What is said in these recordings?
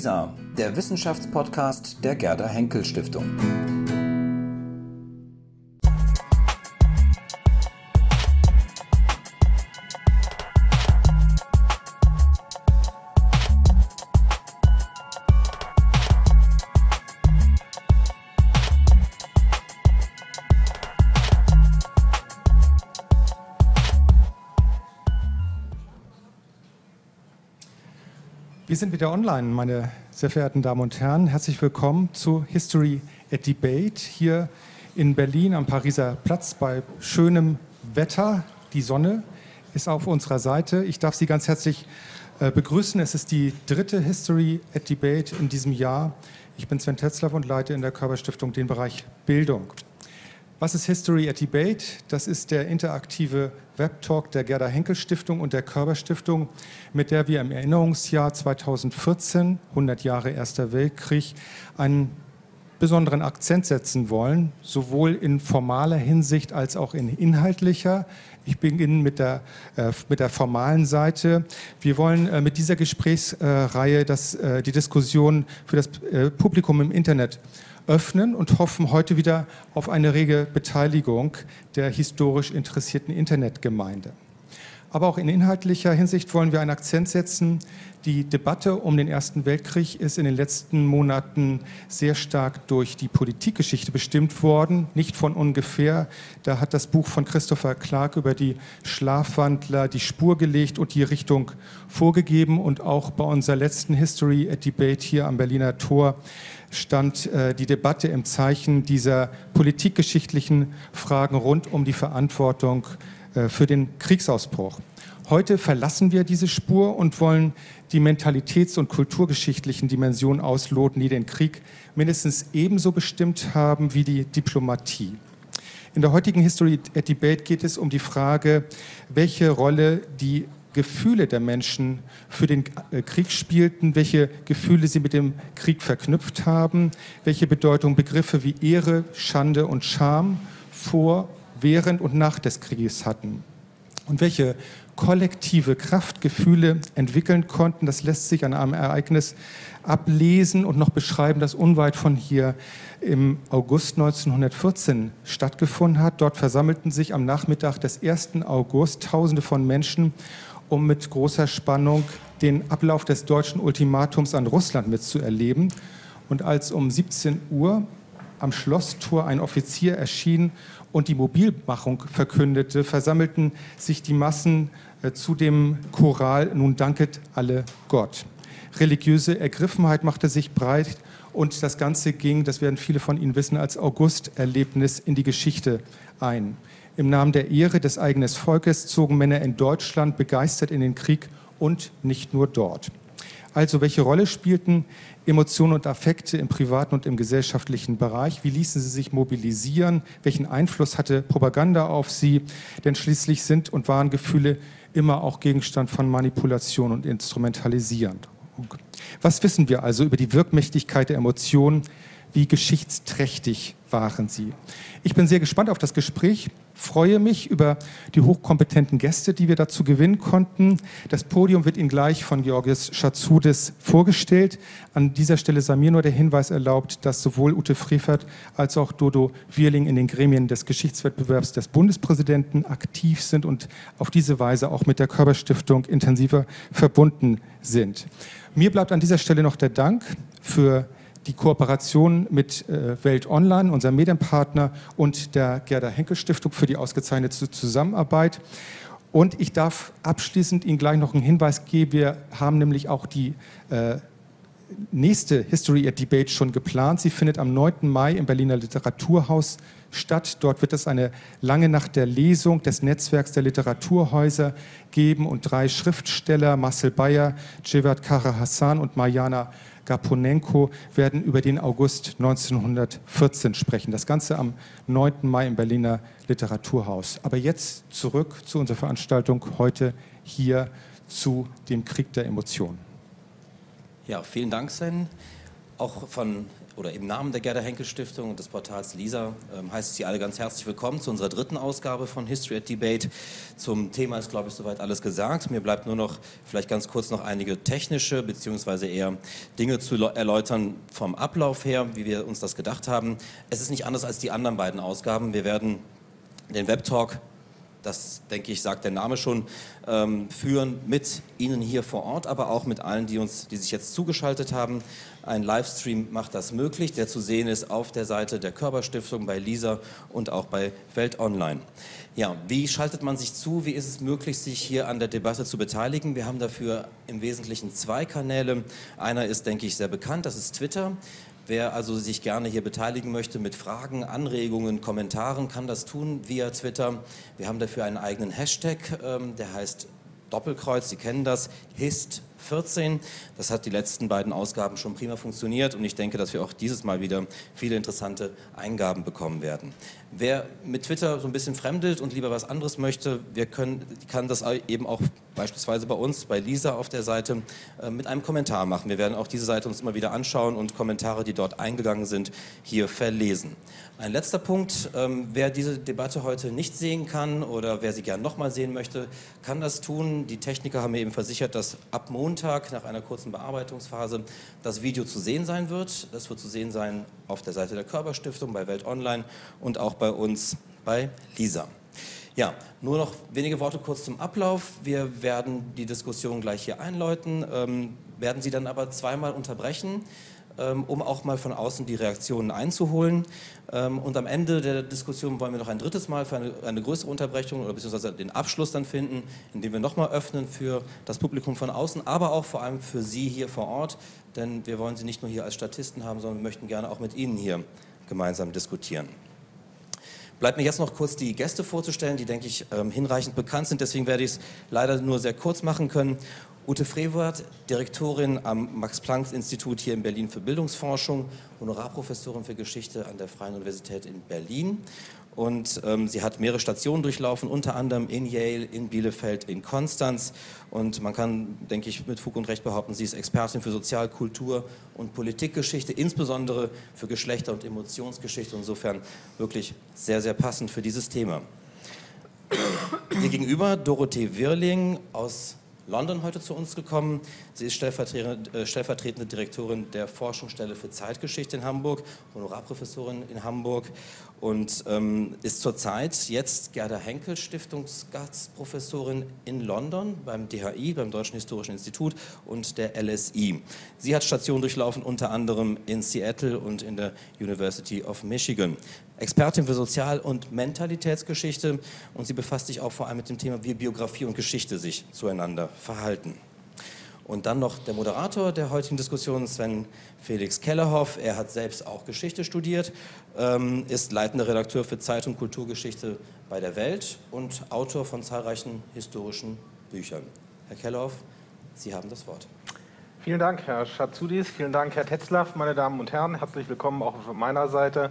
WISA, der Wissenschaftspodcast der Gerda Henkel Stiftung. Sind wieder online, meine sehr verehrten Damen und Herren. Herzlich willkommen zu History at Debate hier in Berlin am Pariser Platz bei schönem Wetter. Die Sonne ist auf unserer Seite. Ich darf Sie ganz herzlich äh, begrüßen. Es ist die dritte History at Debate in diesem Jahr. Ich bin Sven Tetzlaff und leite in der Körperstiftung den Bereich Bildung. Was ist History at Debate? Das ist der interaktive Webtalk der Gerda Henkel Stiftung und der Körber Stiftung, mit der wir im Erinnerungsjahr 2014, 100 Jahre Erster Weltkrieg, einen besonderen Akzent setzen wollen, sowohl in formaler Hinsicht als auch in inhaltlicher. Ich beginne mit der, äh, mit der formalen Seite. Wir wollen äh, mit dieser Gesprächsreihe das, äh, die Diskussion für das äh, Publikum im Internet öffnen und hoffen heute wieder auf eine rege Beteiligung der historisch interessierten Internetgemeinde. Aber auch in inhaltlicher Hinsicht wollen wir einen Akzent setzen. Die Debatte um den Ersten Weltkrieg ist in den letzten Monaten sehr stark durch die Politikgeschichte bestimmt worden, nicht von ungefähr. Da hat das Buch von Christopher Clark über die Schlafwandler die Spur gelegt und die Richtung vorgegeben. Und auch bei unserer letzten History Debate hier am Berliner Tor stand äh, die Debatte im Zeichen dieser politikgeschichtlichen Fragen rund um die Verantwortung äh, für den Kriegsausbruch. Heute verlassen wir diese Spur und wollen die mentalitäts- und kulturgeschichtlichen Dimensionen ausloten, die den Krieg mindestens ebenso bestimmt haben wie die Diplomatie. In der heutigen History Debate geht es um die Frage, welche Rolle die Gefühle der Menschen für den äh, Krieg spielten, welche Gefühle sie mit dem Krieg verknüpft haben, welche Bedeutung Begriffe wie Ehre, Schande und Scham vor, während und nach des Krieges hatten und welche kollektive Kraftgefühle entwickeln konnten. Das lässt sich an einem Ereignis ablesen und noch beschreiben, das unweit von hier im August 1914 stattgefunden hat. Dort versammelten sich am Nachmittag des 1. August Tausende von Menschen um mit großer Spannung den Ablauf des deutschen Ultimatums an Russland mitzuerleben. Und als um 17 Uhr am Schlosstor ein Offizier erschien und die Mobilmachung verkündete, versammelten sich die Massen äh, zu dem Choral Nun danket alle Gott. Religiöse Ergriffenheit machte sich breit und das Ganze ging, das werden viele von Ihnen wissen, als August-Erlebnis in die Geschichte ein. Im Namen der Ehre des eigenen Volkes zogen Männer in Deutschland begeistert in den Krieg und nicht nur dort. Also welche Rolle spielten Emotionen und Affekte im privaten und im gesellschaftlichen Bereich? Wie ließen sie sich mobilisieren? Welchen Einfluss hatte Propaganda auf sie? Denn schließlich sind und waren Gefühle immer auch Gegenstand von Manipulation und Instrumentalisierung. Was wissen wir also über die Wirkmächtigkeit der Emotionen? Wie geschichtsträchtig waren sie? Ich bin sehr gespannt auf das Gespräch freue mich über die hochkompetenten Gäste, die wir dazu gewinnen konnten. Das Podium wird Ihnen gleich von Georgios Schatzoudis vorgestellt. An dieser Stelle sei mir nur der Hinweis erlaubt, dass sowohl Ute Frevert als auch Dodo Wirling in den Gremien des Geschichtswettbewerbs des Bundespräsidenten aktiv sind und auf diese Weise auch mit der Körperstiftung intensiver verbunden sind. Mir bleibt an dieser Stelle noch der Dank für die Kooperation mit äh, Welt Online, unserem Medienpartner, und der Gerda Henkel Stiftung für die ausgezeichnete Zusammenarbeit. Und ich darf abschließend Ihnen gleich noch einen Hinweis geben. Wir haben nämlich auch die äh, nächste History at Debate schon geplant. Sie findet am 9. Mai im Berliner Literaturhaus statt. Dort wird es eine lange Nacht der Lesung des Netzwerks der Literaturhäuser geben und drei Schriftsteller, Marcel Bayer, Cevat Kara Hassan und Mariana Gaponenko werden über den August 1914 sprechen. Das Ganze am 9. Mai im Berliner Literaturhaus. Aber jetzt zurück zu unserer Veranstaltung heute hier zu dem Krieg der Emotionen. Ja, vielen Dank, Sven. auch von oder im Namen der Gerda Henkel Stiftung und des Portals Lisa ähm, heiße ich Sie alle ganz herzlich willkommen zu unserer dritten Ausgabe von History at Debate. Zum Thema ist, glaube ich, soweit alles gesagt. Mir bleibt nur noch vielleicht ganz kurz noch einige technische beziehungsweise eher Dinge zu erläutern vom Ablauf her, wie wir uns das gedacht haben. Es ist nicht anders als die anderen beiden Ausgaben. Wir werden den Webtalk das denke ich, sagt der Name schon, ähm, führen mit Ihnen hier vor Ort, aber auch mit allen, die uns, die sich jetzt zugeschaltet haben. Ein Livestream macht das möglich, der zu sehen ist auf der Seite der Körperstiftung bei Lisa und auch bei Welt Online. Ja, wie schaltet man sich zu? Wie ist es möglich, sich hier an der Debatte zu beteiligen? Wir haben dafür im Wesentlichen zwei Kanäle. Einer ist, denke ich, sehr bekannt, das ist Twitter. Wer also sich gerne hier beteiligen möchte mit Fragen, Anregungen, Kommentaren, kann das tun via Twitter. Wir haben dafür einen eigenen Hashtag, ähm, der heißt Doppelkreuz, Sie kennen das, HIST 14. Das hat die letzten beiden Ausgaben schon prima funktioniert und ich denke, dass wir auch dieses Mal wieder viele interessante Eingaben bekommen werden. Wer mit Twitter so ein bisschen fremdelt und lieber was anderes möchte, wir können, kann das eben auch beispielsweise bei uns, bei Lisa auf der Seite, äh, mit einem Kommentar machen. Wir werden auch diese Seite uns immer wieder anschauen und Kommentare, die dort eingegangen sind, hier verlesen. Ein letzter Punkt, ähm, wer diese Debatte heute nicht sehen kann oder wer sie gern nochmal sehen möchte, kann das tun. Die Techniker haben mir eben versichert, dass ab Montag nach einer kurzen Bearbeitungsphase das Video zu sehen sein wird. Das wird zu sehen sein auf der Seite der Körperstiftung, bei Welt Online und auch bei uns bei Lisa. Ja, nur noch wenige Worte kurz zum Ablauf. Wir werden die Diskussion gleich hier einläuten, ähm, werden sie dann aber zweimal unterbrechen. Ähm, um auch mal von außen die Reaktionen einzuholen. Ähm, und am Ende der Diskussion wollen wir noch ein drittes Mal für eine, eine größere Unterbrechung oder beziehungsweise den Abschluss dann finden, indem wir nochmal öffnen für das Publikum von außen, aber auch vor allem für Sie hier vor Ort, denn wir wollen Sie nicht nur hier als Statisten haben, sondern wir möchten gerne auch mit Ihnen hier gemeinsam diskutieren. Bleibt mir jetzt noch kurz die Gäste vorzustellen, die, denke ich, ähm, hinreichend bekannt sind. Deswegen werde ich es leider nur sehr kurz machen können. Ute Frevert, Direktorin am Max-Planck-Institut hier in Berlin für Bildungsforschung, Honorarprofessorin für Geschichte an der Freien Universität in Berlin. Und ähm, sie hat mehrere Stationen durchlaufen, unter anderem in Yale, in Bielefeld, in Konstanz. Und man kann, denke ich, mit Fug und Recht behaupten, sie ist Expertin für Sozial-, Kultur- und Politikgeschichte, insbesondere für Geschlechter- und Emotionsgeschichte. Insofern wirklich sehr, sehr passend für dieses Thema. Hier gegenüber Dorothee Wirling aus London heute zu uns gekommen. Sie ist stellvertretende, äh, stellvertretende Direktorin der Forschungsstelle für Zeitgeschichte in Hamburg, Honorarprofessorin in Hamburg und ähm, ist zurzeit jetzt Gerda Henkel Stiftungsgastprofessorin in London beim DHI, beim Deutschen Historischen Institut und der LSI. Sie hat Stationen durchlaufen, unter anderem in Seattle und in der University of Michigan. Expertin für Sozial- und Mentalitätsgeschichte und sie befasst sich auch vor allem mit dem Thema, wie Biografie und Geschichte sich zueinander verhalten. Und dann noch der Moderator der heutigen Diskussion, Sven Felix Kellerhoff. Er hat selbst auch Geschichte studiert, ähm, ist leitender Redakteur für Zeit- und Kulturgeschichte bei der Welt und Autor von zahlreichen historischen Büchern. Herr Kellerhoff, Sie haben das Wort. Vielen Dank, Herr Schatzudis. Vielen Dank, Herr Tetzlaff, meine Damen und Herren. Herzlich willkommen auch von meiner Seite.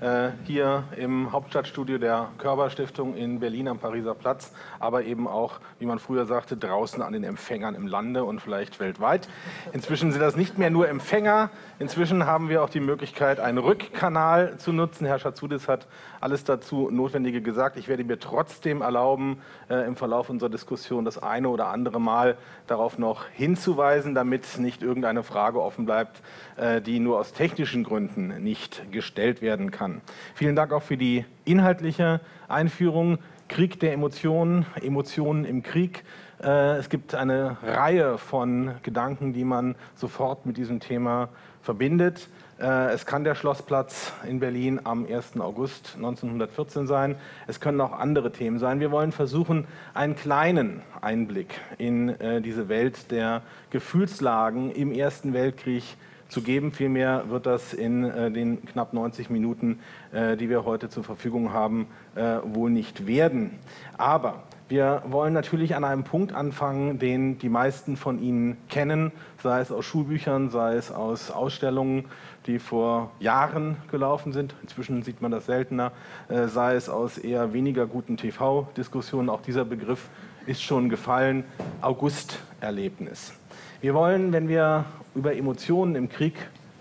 Äh, hier im Hauptstadtstudio der Körperstiftung in Berlin am Pariser Platz, aber eben auch, wie man früher sagte, draußen an den Empfängern im Lande und vielleicht weltweit. Inzwischen sind das nicht mehr nur Empfänger, inzwischen haben wir auch die Möglichkeit, einen Rückkanal zu nutzen. Herr Schatzudis hat alles dazu Notwendige gesagt. Ich werde mir trotzdem erlauben, äh, im Verlauf unserer Diskussion das eine oder andere Mal darauf noch hinzuweisen, damit nicht irgendeine Frage offen bleibt, äh, die nur aus technischen Gründen nicht gestellt werden kann kann. Vielen Dank auch für die inhaltliche Einführung. Krieg der Emotionen, Emotionen im Krieg. Äh, es gibt eine Reihe von Gedanken, die man sofort mit diesem Thema verbindet. Äh, es kann der Schlossplatz in Berlin am 1. August 1914 sein. Es können auch andere Themen sein. Wir wollen versuchen, einen kleinen Einblick in äh, diese Welt der Gefühlslagen im Ersten Weltkrieg zu geben. Vielmehr wird das in äh, den knapp 90 Minuten, äh, die wir heute zur Verfügung haben, äh, wohl nicht werden. Aber wir wollen natürlich an einem Punkt anfangen, den die meisten von Ihnen kennen, sei es aus Schulbüchern, sei es aus Ausstellungen, die vor Jahren gelaufen sind. Inzwischen sieht man das seltener, äh, sei es aus eher weniger guten TV-Diskussionen. Auch dieser Begriff ist schon gefallen. August-Erlebnis. Wir wollen, wenn wir über Emotionen im Krieg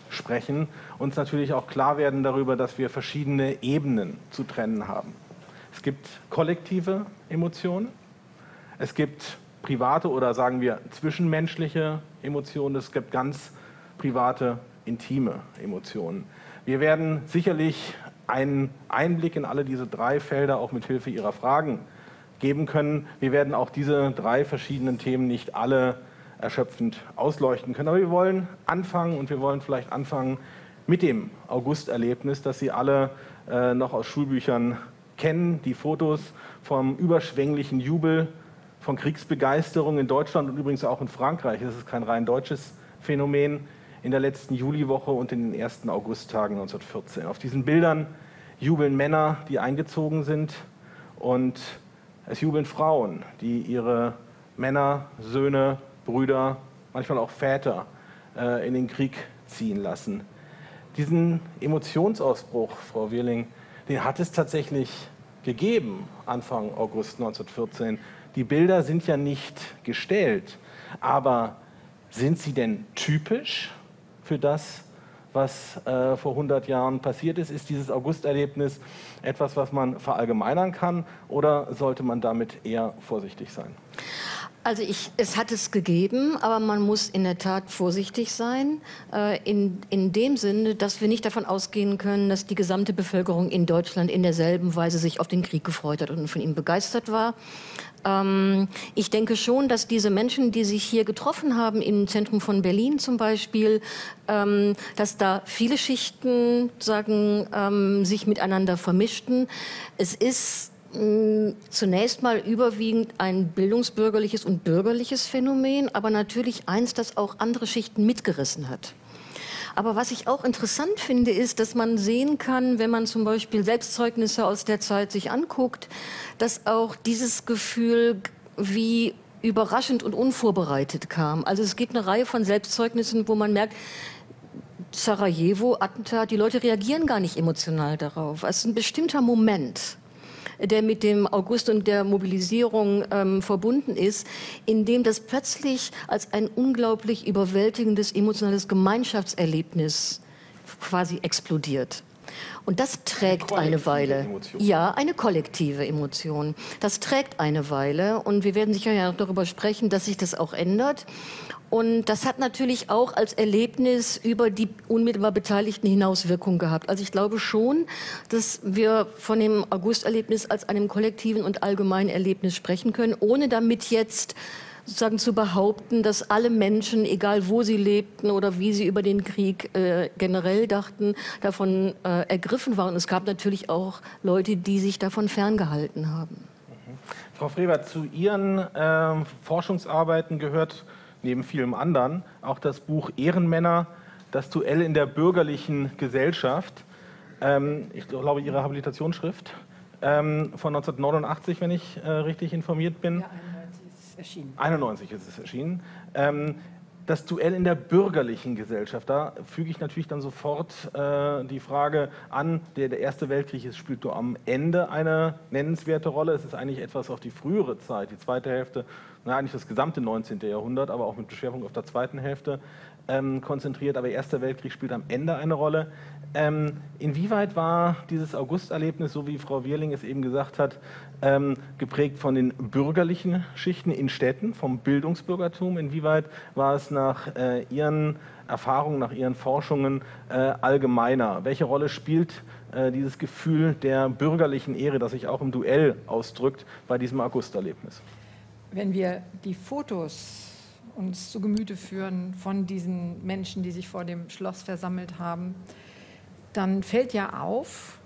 sprechen, uns natürlich auch klar werden darüber, dass wir verschiedene Ebenen zu trennen haben. Es gibt kollektive Emotionen, es gibt private oder sagen wir zwischenmenschliche Emotionen, es gibt ganz private, intime Emotionen. Wir werden sicherlich einen Einblick in alle diese drei Felder auch mit Hilfe Ihrer Fragen geben können. Wir werden auch diese drei verschiedenen Themen nicht alle erschöpfend ausleuchten können. Aber wir wollen anfangen und wir wollen vielleicht anfangen mit dem August-Erlebnis, das Sie alle äh, noch aus Schulbüchern kennen. Die Fotos vom überschwänglichen Jubel, von Kriegsbegeisterung in Deutschland und übrigens auch in Frankreich. Das ist kein rein deutsches Phänomen in der letzten Juliwoche und in den ersten Augusttagen 1914. Auf diesen Bildern jubeln Männer, die eingezogen sind und es jubeln Frauen, die ihre Männer, Söhne, Brüder, manchmal auch Väter äh, in den Krieg ziehen lassen. Diesen Emotionsausbruch, Frau Wirling, den hat es tatsächlich gegeben, Anfang August 1914. Die Bilder sind ja nicht gestellt, aber sind sie denn typisch für das, was äh, vor 100 Jahren passiert ist? Ist dieses Augusterlebnis etwas, was man verallgemeinern kann oder sollte man damit eher vorsichtig sein? Also ich, es hat es gegeben, aber man muss in der Tat vorsichtig sein, äh, in, in dem Sinne, dass wir nicht davon ausgehen können, dass die gesamte Bevölkerung in Deutschland in derselben Weise sich auf den Krieg gefreut hat und von ihm begeistert war. Ähm, ich denke schon, dass diese Menschen, die sich hier getroffen haben, im Zentrum von Berlin zum Beispiel, ähm, dass da viele Schichten sagen, ähm, sich miteinander vermischten. Es ist zunächst mal überwiegend ein bildungsbürgerliches und bürgerliches Phänomen, aber natürlich eins, das auch andere Schichten mitgerissen hat. Aber was ich auch interessant finde, ist, dass man sehen kann, wenn man zum Beispiel Selbstzeugnisse aus der Zeit sich anguckt, dass auch dieses Gefühl wie überraschend und unvorbereitet kam. Also es gibt eine Reihe von Selbstzeugnissen, wo man merkt, Sarajevo, Attentat, die Leute reagieren gar nicht emotional darauf. Es ist ein bestimmter Moment der mit dem August und der Mobilisierung ähm, verbunden ist, in dem das plötzlich als ein unglaublich überwältigendes emotionales Gemeinschaftserlebnis quasi explodiert. Und das trägt eine, eine Weile. Emotion. Ja, eine kollektive Emotion. Das trägt eine Weile. Und wir werden sicher ja darüber sprechen, dass sich das auch ändert. Und das hat natürlich auch als Erlebnis über die unmittelbar Beteiligten hinaus Wirkung gehabt. Also ich glaube schon, dass wir von dem August-Erlebnis als einem kollektiven und allgemeinen Erlebnis sprechen können, ohne damit jetzt sozusagen zu behaupten, dass alle Menschen, egal wo sie lebten oder wie sie über den Krieg äh, generell dachten, davon äh, ergriffen waren. Es gab natürlich auch Leute, die sich davon ferngehalten haben. Mhm. Frau Freber, zu Ihren äh, Forschungsarbeiten gehört neben vielem anderen auch das Buch Ehrenmänner, das Duell in der bürgerlichen Gesellschaft. Ähm, ich glaube, Ihre Habilitationsschrift ähm, von 1989, wenn ich äh, richtig informiert bin. Ja, 91 ist es erschienen. 91 ist es erschienen. Ähm, das Duell in der bürgerlichen Gesellschaft. Da füge ich natürlich dann sofort äh, die Frage an, der, der Erste Weltkrieg ist, spielt nur am Ende eine nennenswerte Rolle. Es ist eigentlich etwas auf die frühere Zeit, die zweite Hälfte, na, eigentlich das gesamte 19. Jahrhundert, aber auch mit Beschwerpunkt auf der zweiten Hälfte ähm, konzentriert. Aber Erster Weltkrieg spielt am Ende eine Rolle. Ähm, inwieweit war dieses Augusterlebnis, so wie Frau Wirling es eben gesagt hat, ähm, geprägt von den bürgerlichen Schichten in Städten, vom Bildungsbürgertum? Inwieweit war es nach äh, Ihren Erfahrungen, nach Ihren Forschungen äh, allgemeiner? Welche Rolle spielt äh, dieses Gefühl der bürgerlichen Ehre, das sich auch im Duell ausdrückt, bei diesem Augusterlebnis? Wenn wir die Fotos uns zu Gemüte führen von diesen Menschen, die sich vor dem Schloss versammelt haben, dann fällt ja auf,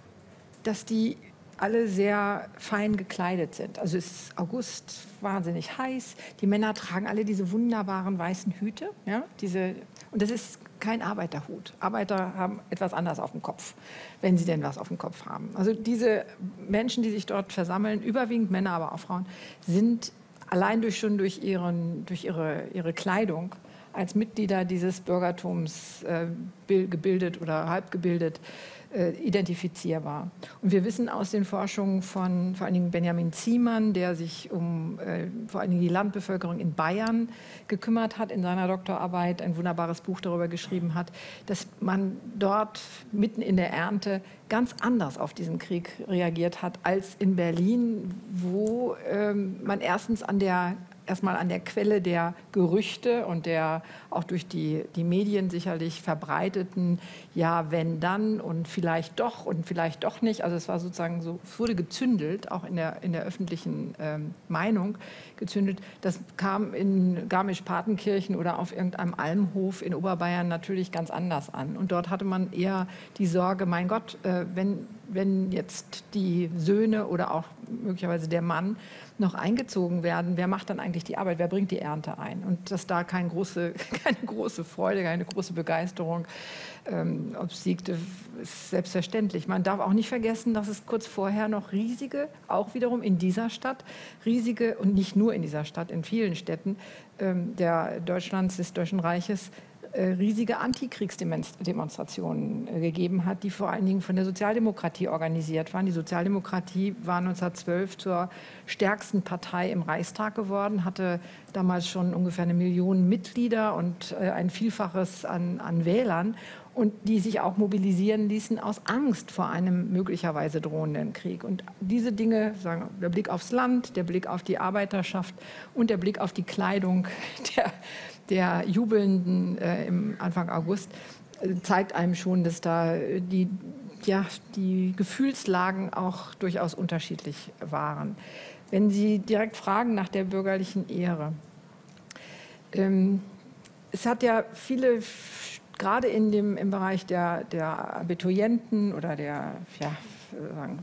dass die alle sehr fein gekleidet sind. Also es ist August, wahnsinnig heiß. Die Männer tragen alle diese wunderbaren weißen Hüte. Ja, diese, und das ist kein Arbeiterhut. Arbeiter haben etwas anders auf dem Kopf, wenn sie denn was auf dem Kopf haben. Also diese Menschen, die sich dort versammeln, überwiegend Männer, aber auch Frauen, sind allein durch, schon durch, ihren, durch ihre, ihre Kleidung als Mitglieder dieses Bürgertums äh, gebildet oder halb gebildet, äh, identifizierbar. Und wir wissen aus den Forschungen von vor allen Dingen Benjamin Ziemann, der sich um äh, vor allen Dingen die Landbevölkerung in Bayern gekümmert hat, in seiner Doktorarbeit ein wunderbares Buch darüber geschrieben hat, dass man dort mitten in der Ernte ganz anders auf diesen Krieg reagiert hat als in Berlin, wo ähm, man erstens an der erstmal an der Quelle der Gerüchte und der auch durch die, die Medien sicherlich verbreiteten, ja, wenn dann und vielleicht doch und vielleicht doch nicht. Also es war sozusagen so, wurde gezündelt, auch in der, in der öffentlichen ähm, Meinung gezündelt. Das kam in Garmisch-Partenkirchen oder auf irgendeinem Almhof in Oberbayern natürlich ganz anders an. Und dort hatte man eher die Sorge, mein Gott, äh, wenn, wenn jetzt die Söhne oder auch möglicherweise der Mann noch eingezogen werden, wer macht dann eigentlich die Arbeit, wer bringt die Ernte ein? Und dass da keine große, keine große Freude, keine große Begeisterung ähm, obsiegte, ist selbstverständlich. Man darf auch nicht vergessen, dass es kurz vorher noch riesige, auch wiederum in dieser Stadt, riesige, und nicht nur in dieser Stadt, in vielen Städten ähm, der Deutschlands, des Deutschen Reiches, riesige Antikriegsdemonstrationen äh, gegeben hat, die vor allen Dingen von der Sozialdemokratie organisiert waren. Die Sozialdemokratie war 1912 zur stärksten Partei im Reichstag geworden, hatte damals schon ungefähr eine Million Mitglieder und äh, ein Vielfaches an, an Wählern und die sich auch mobilisieren ließen aus Angst vor einem möglicherweise drohenden Krieg. Und diese Dinge, sagen, der Blick aufs Land, der Blick auf die Arbeiterschaft und der Blick auf die Kleidung der der Jubelnden äh, im Anfang August äh, zeigt einem schon, dass da die, ja, die Gefühlslagen auch durchaus unterschiedlich waren. Wenn Sie direkt fragen nach der bürgerlichen Ehre, ähm, es hat ja viele, gerade in dem, im Bereich der, der Abiturienten oder der ja,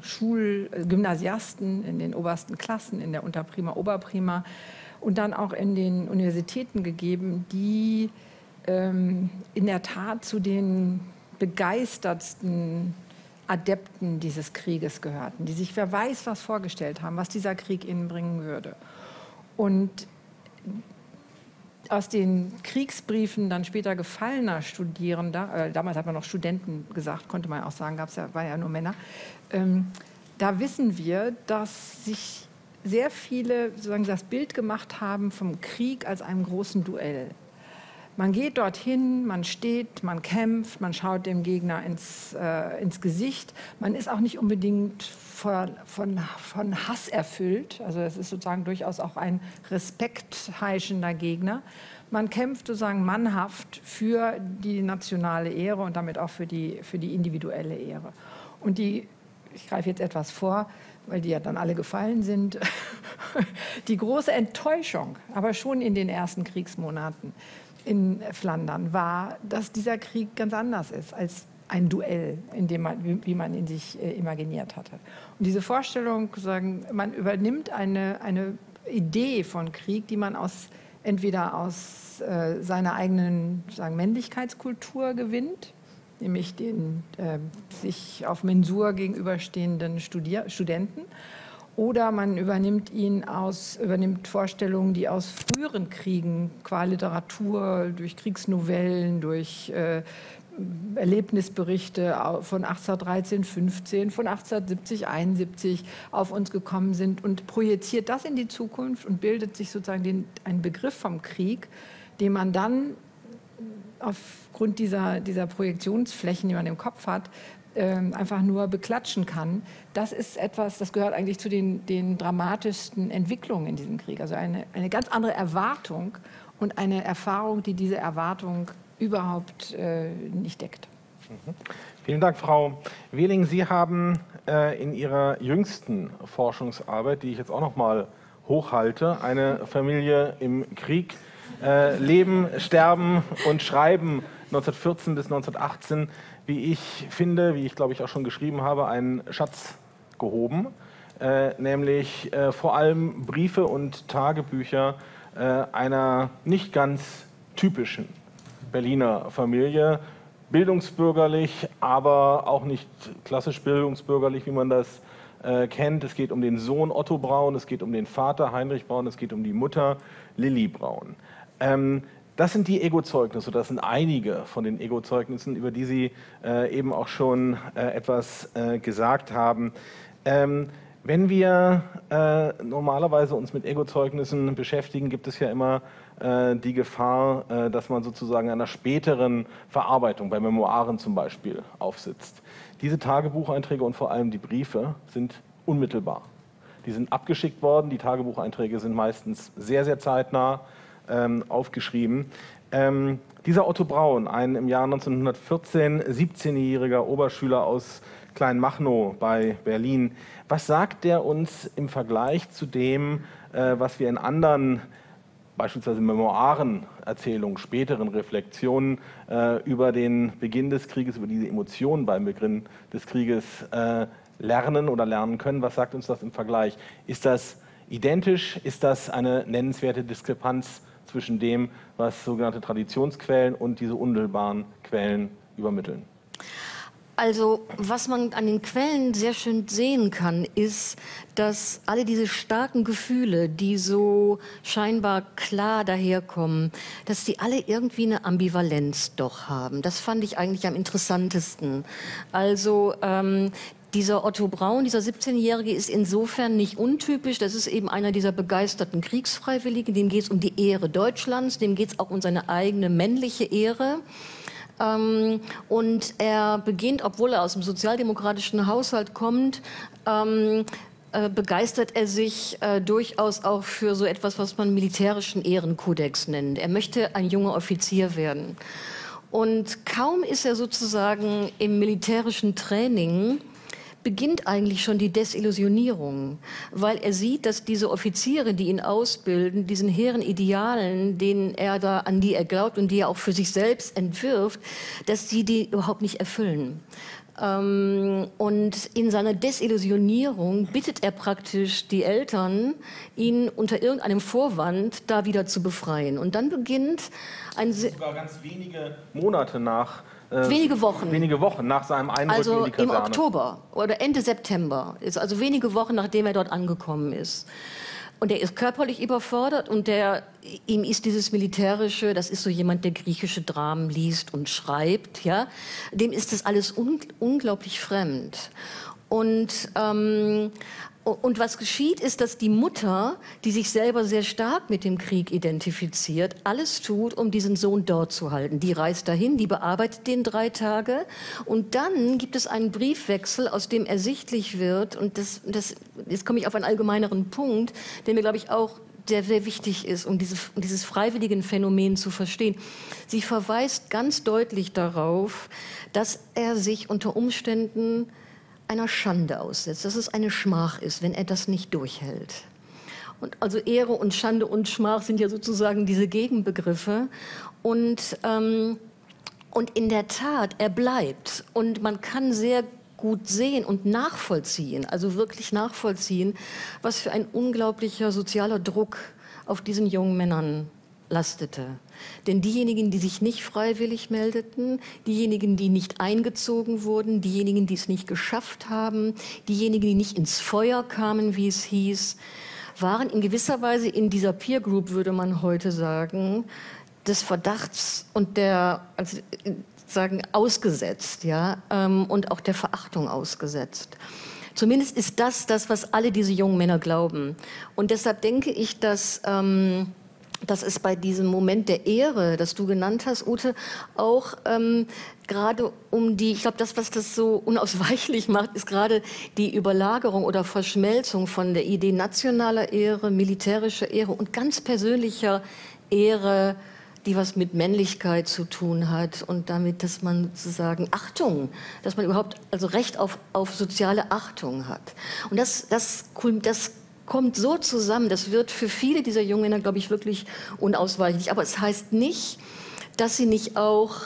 Schul-, Gymnasiasten in den obersten Klassen, in der Unterprima, Oberprima, und dann auch in den Universitäten gegeben, die ähm, in der Tat zu den begeistertsten Adepten dieses Krieges gehörten, die sich wer weiß was vorgestellt haben, was dieser Krieg ihnen bringen würde. Und aus den Kriegsbriefen dann später gefallener Studierender, äh, damals hat man noch Studenten gesagt, konnte man auch sagen, gab's ja, war ja nur Männer, ähm, da wissen wir, dass sich sehr viele sozusagen das Bild gemacht haben vom Krieg als einem großen Duell. Man geht dorthin, man steht, man kämpft, man schaut dem Gegner ins, äh, ins Gesicht. Man ist auch nicht unbedingt von, von, von Hass erfüllt. Also es ist sozusagen durchaus auch ein respektheischender Gegner. Man kämpft sozusagen mannhaft für die nationale Ehre und damit auch für die, für die individuelle Ehre. Und die, ich greife jetzt etwas vor, weil die ja dann alle gefallen sind, die große Enttäuschung, aber schon in den ersten Kriegsmonaten in Flandern war, dass dieser Krieg ganz anders ist als ein Duell, in dem man, wie, man ihn sich äh, imaginiert hatte. Und diese Vorstellung, sagen, man übernimmt eine, eine Idee von Krieg, die man aus, entweder aus äh, seiner eigenen sagen, Männlichkeitskultur gewinnt, nämlich den äh, sich auf Mensur gegenüberstehenden Studier Studenten. Oder man übernimmt ihn aus, übernimmt Vorstellungen, die aus früheren Kriegen, qua Literatur, durch Kriegsnovellen, durch äh, Erlebnisberichte von 1813, 15, von 1870, 71 auf uns gekommen sind und projiziert das in die Zukunft und bildet sich sozusagen den, einen Begriff vom Krieg, den man dann aufgrund dieser, dieser Projektionsflächen, die man im Kopf hat, ähm, einfach nur beklatschen kann. Das ist etwas, das gehört eigentlich zu den, den dramatischsten Entwicklungen in diesem Krieg. Also eine, eine ganz andere Erwartung und eine Erfahrung, die diese Erwartung überhaupt äh, nicht deckt. Mhm. Vielen Dank, Frau Wehling. Sie haben äh, in Ihrer jüngsten Forschungsarbeit, die ich jetzt auch noch mal hochhalte, eine Familie im Krieg äh, Leben, Sterben und Schreiben 1914 bis 1918, wie ich finde, wie ich glaube ich auch schon geschrieben habe, einen Schatz gehoben, äh, nämlich äh, vor allem Briefe und Tagebücher äh, einer nicht ganz typischen Berliner Familie, bildungsbürgerlich, aber auch nicht klassisch bildungsbürgerlich, wie man das äh, kennt. Es geht um den Sohn Otto Braun, es geht um den Vater Heinrich Braun, es geht um die Mutter Lilly Braun. Ähm, Das sind die Ego-Zeugnisse, das sind einige von den Ego-Zeugnissen, über die Sie äh, eben auch schon äh, etwas äh, gesagt haben. Ähm, wenn wir äh, normalerweise uns mit Ego-Zeugnissen beschäftigen, gibt es ja immer äh, die Gefahr, äh, dass man sozusagen einer späteren Verarbeitung, bei Memoiren zum Beispiel, aufsitzt. Diese Tagebucheinträge und vor allem die Briefe sind unmittelbar. Die sind abgeschickt worden, die Tagebucheinträge sind meistens sehr, sehr zeitnah ähm, aufgeschrieben. Ähm, dieser Otto Braun, ein im Jahr 1914 17-jähriger Oberschüler aus Kleinmachnow bei Berlin, was sagt der uns im Vergleich zu dem, äh, was wir in anderen beispielsweise Memoiren, Erzählungen, späteren Reflexionen äh, über den Beginn des Krieges, über diese Emotionen beim Beginn des Krieges äh, lernen oder lernen können. Was sagt uns das im Vergleich? Ist das identisch? Ist das eine nennenswerte Diskrepanz zwischen dem, was sogenannte Traditionsquellen und diese unmittelbaren Quellen übermitteln? Also was man an den Quellen sehr schön sehen kann, ist, dass alle diese starken Gefühle, die so scheinbar klar daherkommen, dass die alle irgendwie eine Ambivalenz doch haben. Das fand ich eigentlich am interessantesten. Also ähm, dieser Otto Braun, dieser 17-Jährige, ist insofern nicht untypisch. Das ist eben einer dieser begeisterten Kriegsfreiwilligen. Dem geht es um die Ehre Deutschlands, dem geht es auch um seine eigene männliche Ehre. Ähm, und er beginnt, obwohl er aus dem sozialdemokratischen Haushalt kommt, ähm, äh, begeistert er sich äh, durchaus auch für so etwas, was man militärischen Ehrenkodex nennt. Er möchte ein junger Offizier werden. Und kaum ist er sozusagen im militärischen Training, beginnt eigentlich schon die Desillusionierung, weil er sieht, dass diese Offiziere, die ihn ausbilden, diesen hehren Idealen, denen er da, an die er glaubt und die er auch für sich selbst entwirft, dass sie die überhaupt nicht erfüllen. Ähm, und in seiner Desillusionierung bittet er praktisch die Eltern, ihn unter irgendeinem Vorwand da wieder zu befreien. Und dann beginnt ein... Sogar ganz wenige Monate nach äh, wenige Wochen. Wenige Wochen nach seinem Einrücken also in die Kaserne. im Oktober oder Ende September. Ist also wenige Wochen, nachdem er dort angekommen ist. Und er ist körperlich überfordert und der, ihm ist dieses Militärische, das ist so jemand, der griechische Dramen liest und schreibt, ja, dem ist das alles un unglaublich fremd. Und ähm, und was geschieht, ist, dass die Mutter, die sich selber sehr stark mit dem Krieg identifiziert, alles tut, um diesen Sohn dort zu halten. Die reist dahin, die bearbeitet den drei Tage. Und dann gibt es einen Briefwechsel, aus dem ersichtlich wird, und das, das, jetzt komme ich auf einen allgemeineren Punkt, der mir, glaube ich, auch sehr, sehr wichtig ist, um, diese, dieses freiwilligen Phänomen zu verstehen. Sie verweist ganz deutlich darauf, dass er sich unter Umständen einer Schande aussetzt, dass es eine Schmach ist, wenn er das nicht durchhält. Und also Ehre und Schande und Schmach sind ja sozusagen diese Gegenbegriffe. Und, ähm, und in der Tat, er bleibt. Und man kann sehr gut sehen und nachvollziehen, also wirklich nachvollziehen, was für ein unglaublicher sozialer Druck auf diesen jungen Männern lastete. Denn diejenigen, die sich nicht freiwillig meldeten, diejenigen, die nicht eingezogen wurden, diejenigen, die es nicht geschafft haben, diejenigen, die nicht ins Feuer kamen, wie es hieß, waren in gewisser Weise in dieser Peer Group, würde man heute sagen, des Verdachts und der, also sagen, ausgesetzt, ja, ähm, und auch der Verachtung ausgesetzt. Zumindest ist das das, was alle diese jungen Männer glauben. Und deshalb denke ich, dass ähm, dass es bei diesem Moment der Ehre, das du genannt hast, Ute, auch ähm, gerade um die, ich glaube, das, was das so unausweichlich macht, ist gerade die Überlagerung oder Verschmelzung von der Idee nationaler Ehre, militärischer Ehre und ganz persönlicher Ehre, die was mit Männlichkeit zu tun hat und damit, dass man sozusagen Achtung, dass man überhaupt also Recht auf, auf soziale Achtung hat. Und das, das, das kommt so zusammen, das wird für viele dieser jungen Männer, glaube ich, wirklich unausweichlich. Aber es heißt nicht, dass sie nicht auch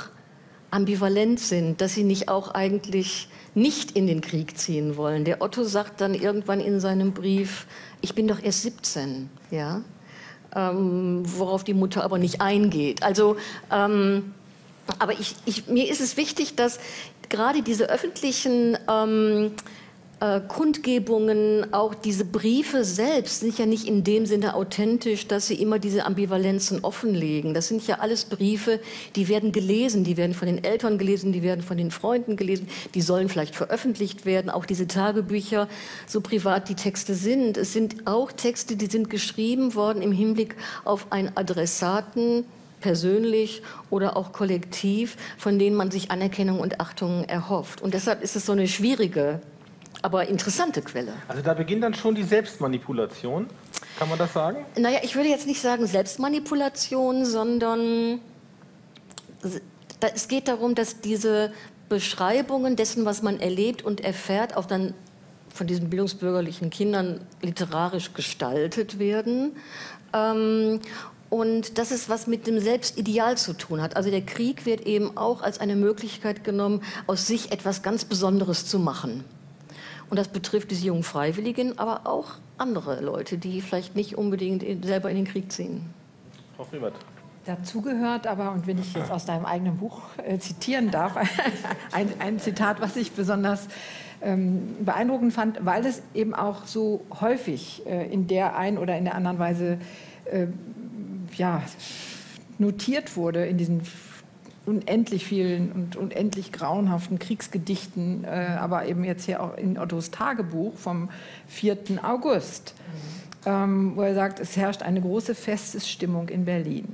ambivalent sind, dass sie nicht auch eigentlich nicht in den Krieg ziehen wollen. Der Otto sagt dann irgendwann in seinem Brief, ich bin doch erst 17, ja, ähm, worauf die Mutter aber nicht eingeht. Also, ähm, aber ich, ich, mir ist es wichtig, dass gerade diese öffentlichen ähm, äh, Kundgebungen, auch diese Briefe selbst sind ja nicht in dem Sinne authentisch, dass sie immer diese Ambivalenzen offenlegen. Das sind ja alles Briefe, die werden gelesen, die werden von den Eltern gelesen, die werden von den Freunden gelesen, die sollen vielleicht veröffentlicht werden. Auch diese Tagebücher, so privat die Texte sind. Es sind auch Texte, die sind geschrieben worden im Hinblick auf einen Adressaten, persönlich oder auch kollektiv, von denen man sich Anerkennung und Achtung erhofft. Und deshalb ist es so eine schwierige aber interessante Quelle. Also da beginnt dann schon die Selbstmanipulation. Kann man das sagen? Naja, ich würde jetzt nicht sagen Selbstmanipulation, sondern es geht darum, dass diese Beschreibungen dessen, was man erlebt und erfährt, auch dann von diesen bildungsbürgerlichen Kindern literarisch gestaltet werden. Ähm, und das ist was mit dem Selbstideal zu tun hat. Also der Krieg wird eben auch als eine Möglichkeit genommen, aus sich etwas ganz Besonderes zu machen. Und das betrifft diese jungen Freiwilligen, aber auch andere Leute, die vielleicht nicht unbedingt selber in den Krieg ziehen. Frau Friebert. Dazu gehört aber, und wenn ich jetzt aus deinem eigenen Buch äh, zitieren darf, ein, ein, Zitat, was ich besonders ähm, beeindruckend fand, weil es eben auch so häufig äh, in der einen oder in der anderen Weise äh, ja, notiert wurde in diesen unendlich vielen und unendlich grauenhaften Kriegsgedichten, äh, aber eben jetzt hier auch in Ottos Tagebuch vom 4. August, ähm, wo er sagt, es herrscht eine große Festesstimmung in Berlin.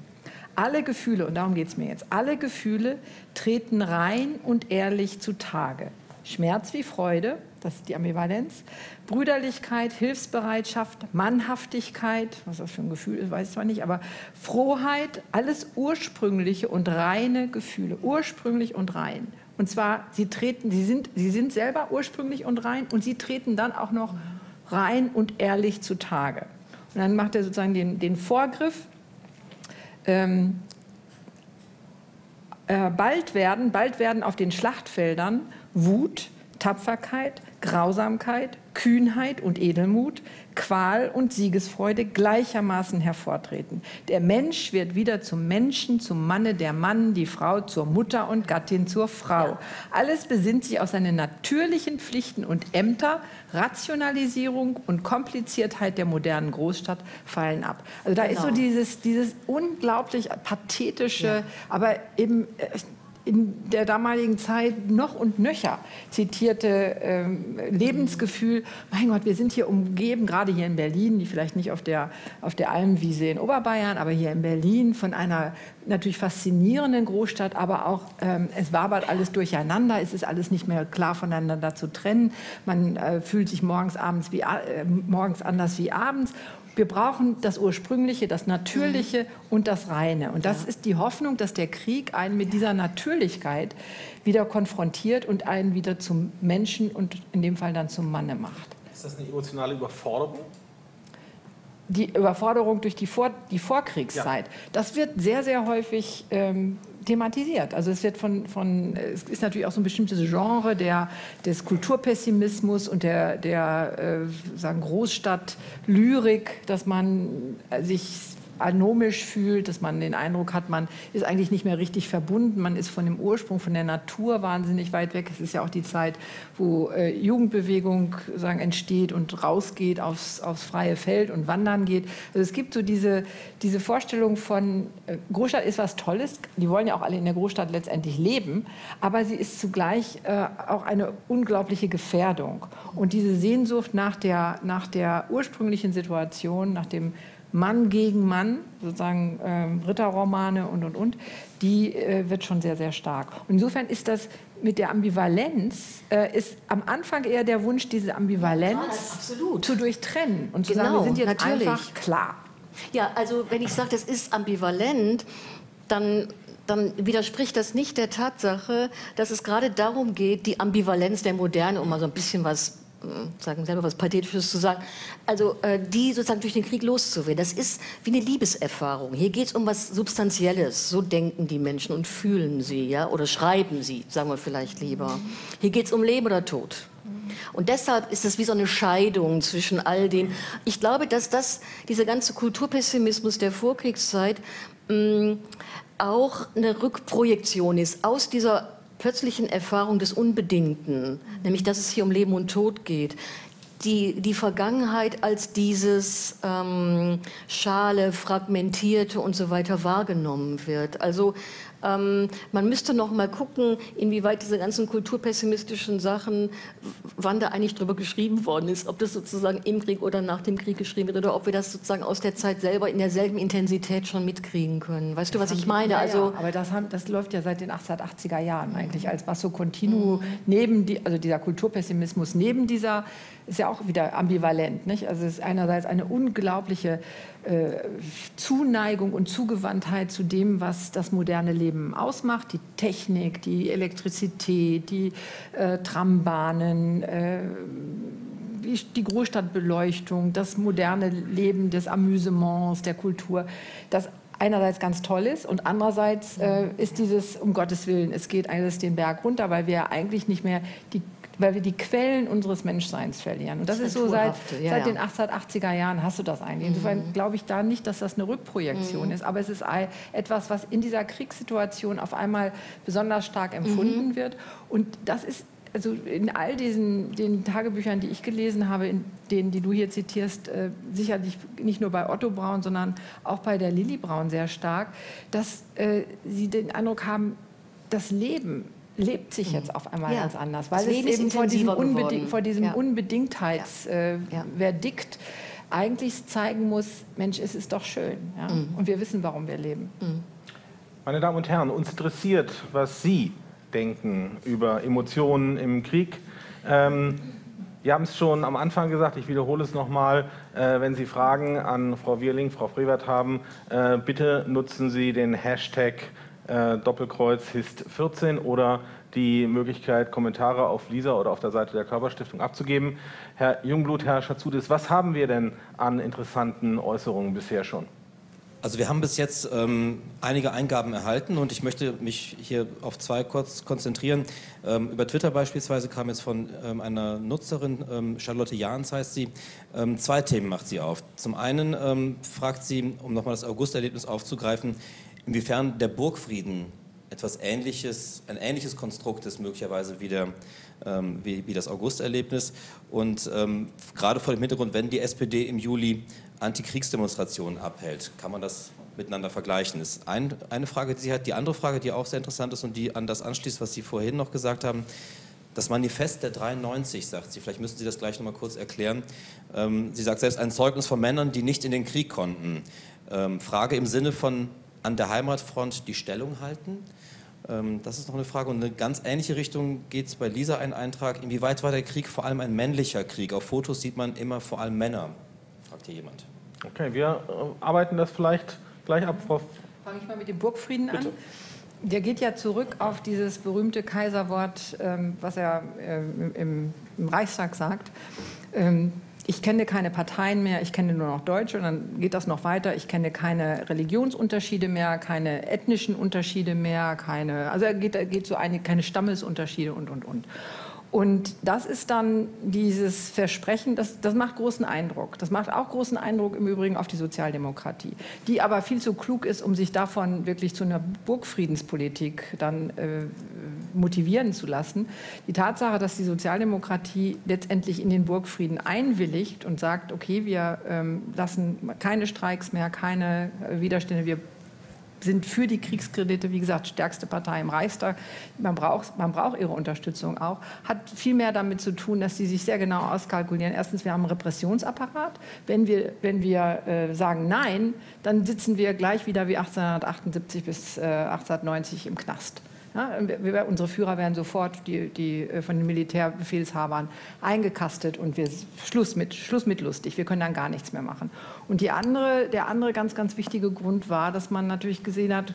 Alle Gefühle, und darum geht es mir jetzt, alle Gefühle treten rein und ehrlich zutage. Schmerz wie Freude, das ist die Ambivalenz, Brüderlichkeit, Hilfsbereitschaft, Mannhaftigkeit, was das für ein Gefühl ist, weiß ich zwar nicht, aber Frohheit, alles ursprüngliche und reine Gefühle, ursprünglich und rein. Und zwar, sie treten, sie sind, sie sind selber ursprünglich und rein und sie treten dann auch noch rein und ehrlich zutage. Und dann macht er sozusagen den, den Vorgriff. Ähm, äh, bald werden, bald werden auf den Schlachtfeldern Wut, Tapferkeit, Grausamkeit, Kühnheit und Edelmut, Qual und Siegesfreude gleichermaßen hervortreten. Der Mensch wird wieder zum Menschen, zum Manne, der Mann, die Frau zur Mutter und Gattin zur Frau. Alles besinnt sich auf seine natürlichen Pflichten und Ämter. Rationalisierung und Kompliziertheit der modernen Großstadt fallen ab. Also da genau. ist so genau. dieses, dieses unglaublich pathetische, ja. aber eben äh, in der damaligen Zeit noch und nöcher zitierte ähm, Lebensgefühl. Mein Gott, wir sind hier umgeben, gerade hier in Berlin, die vielleicht nicht auf der, auf der Almwiese in Oberbayern, aber hier in Berlin von einer natürlich faszinierenden Großstadt, aber auch ähm, es wabert alles durcheinander, es ist alles nicht mehr klar voneinander zu trennen. Man äh, fühlt sich morgens, abends wie, äh, morgens anders wie abends wir brauchen das Ursprüngliche, das Natürliche mhm. und das Reine. Und das ja. ist die Hoffnung, dass der Krieg einen mit dieser Natürlichkeit wieder konfrontiert und einen wieder zum Menschen und in dem Fall dann zum Manne macht. Ist das eine emotionale Überforderung? Die Überforderung durch die, Vor die Vorkriegszeit, ja. das wird sehr, sehr häufig ähm, thematisiert. Also es wird von, von, es ist natürlich auch so ein bestimmtes Genre der, des Kulturpessimismus und der, der äh, sagen Großstadt-Lyrik, dass man sich anomisch fühlt, dass man den Eindruck hat, man ist eigentlich nicht mehr richtig verbunden, man ist von dem Ursprung, von der Natur wahnsinnig weit weg. Es ist ja auch die Zeit, wo äh, Jugendbewegung sagen, entsteht und rausgeht aufs, aufs freie Feld und wandern geht. Also es gibt so diese, diese Vorstellung von, äh, Großstadt ist was Tolles, die wollen ja auch alle in der Großstadt letztendlich leben, aber sie ist zugleich äh, auch eine unglaubliche Gefährdung. Und diese Sehnsucht nach der, nach der ursprünglichen Situation, nach dem Mann gegen Mann, sozusagen äh, Ritterromane und, und, und, die äh, wird schon sehr, sehr stark. Und insofern ist das mit der Ambivalenz, äh, ist am Anfang eher der Wunsch, diese Ambivalenz ja, zu durchtrennen und zu genau, sagen, wir sind jetzt natürlich. einfach klar. Ja, also wenn ich sage, das ist ambivalent, dann dann widerspricht das nicht der Tatsache, dass es gerade darum geht, die Ambivalenz der Moderne, um mal so ein bisschen was sagen selber was Pathetisches zu sagen, also äh, die sozusagen durch den Krieg loszuwerden. Das ist wie eine Liebeserfahrung. Hier geht es um was Substanzielles. So denken die Menschen und fühlen sie, ja, oder schreiben sie, sagen wir vielleicht lieber. Hier geht es um Leben oder Tod. Und deshalb ist es wie so eine Scheidung zwischen all den. Ich glaube, dass das, dieser ganze Kulturpessimismus der Vorkriegszeit mh, auch eine Rückprojektion ist aus dieser plötzlichen Erfahrung des Unbedingten, nämlich dass es hier um Leben und Tod geht, die, die Vergangenheit als dieses ähm, schale, fragmentierte und so weiter wahrgenommen wird. Also ähm, man müsste noch mal gucken, inwieweit diese ganzen kulturpessimistischen Sachen, wann da eigentlich drüber geschrieben worden ist, ob das sozusagen im Krieg oder nach dem Krieg geschrieben wird oder ob wir das sozusagen aus der Zeit selber in derselben Intensität schon mitkriegen können. Weißt du, was ich meine? Ja, also, aber das, haben, das, läuft ja seit den 1880er Jahren eigentlich als Basso Continuo mhm. neben die, also dieser Kulturpessimismus neben dieser ist ja auch wieder ambivalent. Nicht? Also es ist einerseits eine unglaubliche äh, Zuneigung und Zugewandtheit zu dem, was das moderne Leben ausmacht. Die Technik, die Elektrizität, die äh, Trambahnen, äh, die, Großstadtbeleuchtung, das moderne Leben des Amüsements, der Kultur. Das einerseits ganz toll ist und andererseits äh, ist dieses, um Gottes Willen, es geht alles den Berg runter, weil wir eigentlich nicht mehr die weil wir die Quellen unseres Menschseins verlieren. Und das, das ist so seit, ja, seit den 1880er Jahren hast du das eigentlich. Insofern mhm. glaube ich da nicht, dass das eine Rückprojektion mhm. ist, aber es ist etwas, was in dieser Kriegssituation auf einmal besonders stark empfunden mhm. wird. Und das ist also in all diesen den Tagebüchern, die ich gelesen habe, in denen, die du hier zitierst, äh, sicherlich nicht nur bei Otto Braun, sondern auch bei der Lilly Braun sehr stark, dass äh, sie den Eindruck haben, das Leben lebt sich jetzt auf einmal ja. ganz anders, weil es eben vor diesem, Unbeding vor diesem ja. Unbedingtheitsverdikt ja. äh, eigentlich zeigen muss, Mensch, es ist doch schön. Mhm. Und wir wissen, warum wir leben. Mhm. Meine Damen und Herren, uns interessiert, was Sie denken über Emotionen im Krieg. Ähm, wir haben es schon am Anfang gesagt, ich wiederhole es nochmal. Äh, wenn Sie Fragen an Frau Wierling, Frau Frevert haben, äh, bitte nutzen Sie den Hashtag äh, Doppelkreuz HIST 14 oder die Möglichkeit, Kommentare auf Lisa oder auf der Seite der Körperstiftung abzugeben. Herr Jungblut, Herr Schatzudis, was haben wir denn an interessanten Äußerungen bisher schon? Also wir haben bis jetzt ähm, einige Eingaben erhalten und ich möchte mich hier auf zwei kurz konzentrieren. Ähm, über Twitter beispielsweise kam jetzt von ähm, einer Nutzerin, ähm, Charlotte Jahns heißt sie, ähm, zwei Themen macht sie auf. Zum einen ähm, fragt sie, um nochmal das Augusterlebnis aufzugreifen, inwiefern der Burgfrieden etwas Ähnliches, ein ähnliches Konstrukt ist möglicherweise wie, der, ähm, wie, wie, das Augusterlebnis. Und ähm, gerade vor dem Hintergrund, wenn die SPD im Juli Antikriegsdemonstrationen abhält, kann man das miteinander vergleichen. Das ist ein, eine Frage, die sie hat. Die andere Frage, die auch sehr interessant ist und die an das anschließt, was Sie vorhin noch gesagt haben, das Manifest der 93, sagt sie, vielleicht müssen Sie das gleich noch mal kurz erklären. Ähm, sie sagt selbst ein Zeugnis von Männern, die nicht in den Krieg konnten. Ähm, Frage im Sinne von an der Heimatfront die Stellung halten. Ähm, das ist noch eine Frage. Und in eine ganz ähnliche Richtung geht es bei Lisa ein Eintrag. Inwieweit war der Krieg vor allem ein männlicher Krieg? Auf Fotos sieht man immer vor allem Männer, fragt hier jemand. Okay, wir äh, arbeiten das vielleicht gleich ab, Frau. Fange ich mal mit dem Burgfrieden Bitte. an. Der geht ja zurück auf dieses berühmte Kaiserwort, ähm, was er äh, im, Reichstag sagt. Ich kenne keine Parteien mehr, ich kenne nur noch Deutsche und dann geht das noch weiter. Ich kenne keine Religionsunterschiede mehr, keine ethnischen Unterschiede mehr, keine, also geht, geht so eine, keine Stammesunterschiede und, und, und. Und das ist dann dieses Versprechen, das, das macht großen Eindruck. Das macht auch großen Eindruck im Übrigen auf die Sozialdemokratie, die aber viel zu klug ist, um sich davon wirklich zu einer Burgfriedenspolitik dann äh, motivieren zu lassen. Die Tatsache, dass die Sozialdemokratie letztendlich in den Burgfrieden einwilligt und sagt, okay, wir ähm, lassen keine Streiks mehr, keine Widerstände, wir sind für die Kriegskredite, wie gesagt, stärkste Partei im Reichstag. Man braucht, man braucht ihre Unterstützung auch. Hat viel mehr damit zu tun, dass sie sich sehr genau auskalkulieren. Erstens, wir haben einen Repressionsapparat. Wenn wir, wenn wir äh, sagen Nein, dann sitzen wir gleich wieder wie 1878 bis äh, 1890 im Knast. Ja, wir, unsere Führer werden sofort die, die, äh, von den Militärbefehlshabern eingekastet und wir Schluss mit, Schluss mit lustig. Wir können dann gar nichts mehr machen. Und andere, der andere ganz, ganz wichtige Grund war, dass man natürlich gesehen hat,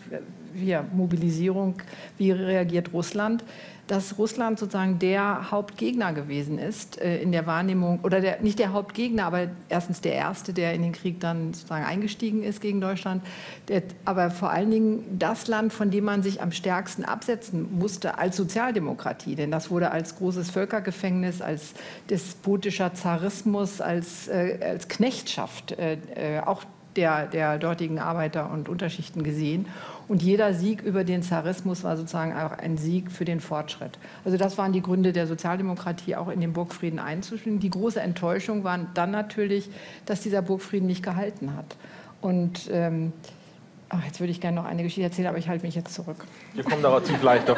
hier Mobilisierung, wie reagiert Russland dass Russland sozusagen der Hauptgegner gewesen ist äh, in der Wahrnehmung, oder der, nicht der Hauptgegner, aber erstens der Erste, der in den Krieg dann sozusagen eingestiegen ist gegen Deutschland, der, aber vor allen Dingen das Land, von dem man sich am stärksten absetzen musste als Sozialdemokratie, denn das wurde als großes Völkergefängnis, als despotischer Zarismus, als, äh, als Knechtschaft äh, äh auch der, der dortigen Arbeiter und Unterschichten gesehen. Und jeder Sieg über den Zarismus war sozusagen auch ein Sieg für den Fortschritt. Also das waren die Gründe der Sozialdemokratie, auch in den Burgfrieden einzustimmen. Die große Enttäuschung war dann natürlich, dass dieser Burgfrieden nicht gehalten hat. Und ähm, Ach, jetzt würde ich gerne noch eine Geschichte erzählen, aber ich halte mich jetzt zurück. Wir kommen dazu gleich doch.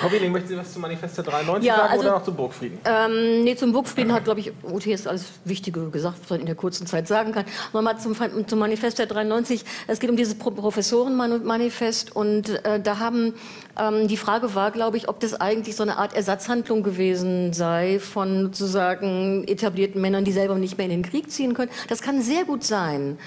Frau Wieling, möchten Sie was zum Manifest der 93 ja, sagen also, oder noch zum Burgfrieden? Ähm, nee, zum Burgfrieden hat, glaube ich, jetzt alles Wichtige gesagt, was man in der kurzen Zeit sagen kann. Nochmal zum, zum Manifest der 93. Es geht um dieses Professorenmanifest und äh, da haben, ähm, die Frage war, glaube ich, ob das eigentlich so eine Art Ersatzhandlung gewesen sei von sozusagen etablierten Männern, die selber nicht mehr in den Krieg ziehen können. Das kann sehr gut sein.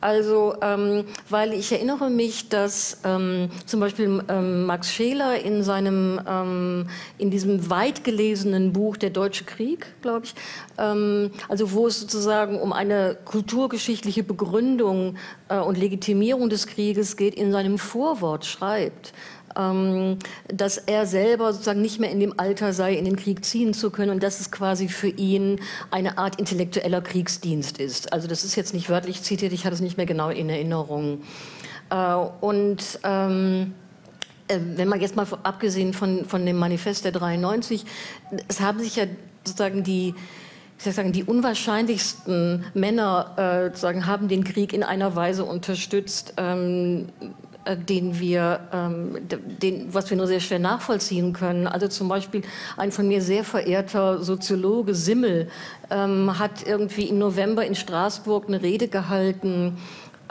Also, ähm, weil ich erinnere mich, dass ähm, zum Beispiel ähm, Max Scheler in seinem, ähm, in diesem weit gelesenen Buch Der Deutsche Krieg, glaube ich, ähm, also wo es sozusagen um eine kulturgeschichtliche Begründung äh, und Legitimierung des Krieges geht, in seinem Vorwort schreibt, ähm, dass er selber sozusagen nicht mehr in dem Alter sei, in den Krieg ziehen zu können und dass es quasi für ihn eine Art intellektueller Kriegsdienst ist. Also das ist jetzt nicht wörtlich zitiert, ich habe es nicht mehr genau in Erinnerung. Äh, und ähm, äh, wenn man jetzt mal abgesehen von, von dem Manifest der 93, es haben sich ja sozusagen die ich soll sagen, die unwahrscheinlichsten Männer äh, sozusagen haben den Krieg in einer Weise unterstützt, ähm, äh, den wir, ähm, den, was wir nur sehr schwer nachvollziehen können. Also zum Beispiel ein von mir sehr verehrter Soziologe Simmel ähm, hat irgendwie im November in Straßburg eine Rede gehalten ähm,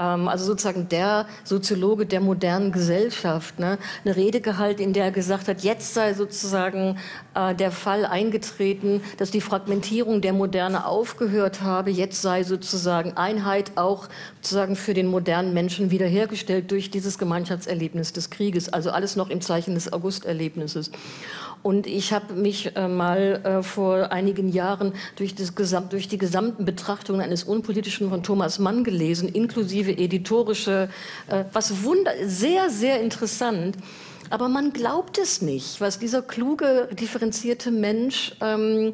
also sozusagen der Soziologe der modernen Gesellschaft, ne, eine Rede gehalten, in der er gesagt hat, jetzt sei sozusagen äh, der Fall eingetreten, dass die Fragmentierung der Moderne aufgehört habe, jetzt sei sozusagen Einheit auch sozusagen für den modernen Menschen wiederhergestellt durch dieses Gemeinschaftserlebnis des Krieges, also alles noch im Zeichen des Augusterlebnisses. Und ich habe mich äh, mal äh, vor einigen Jahren durch, das Gesamt, durch die gesamten Betrachtungen eines Unpolitischen von Thomas Mann gelesen, inklusive editorische, äh, was wunder, sehr, sehr interessant. Aber man glaubt es nicht, was dieser kluge, differenzierte Mensch ähm,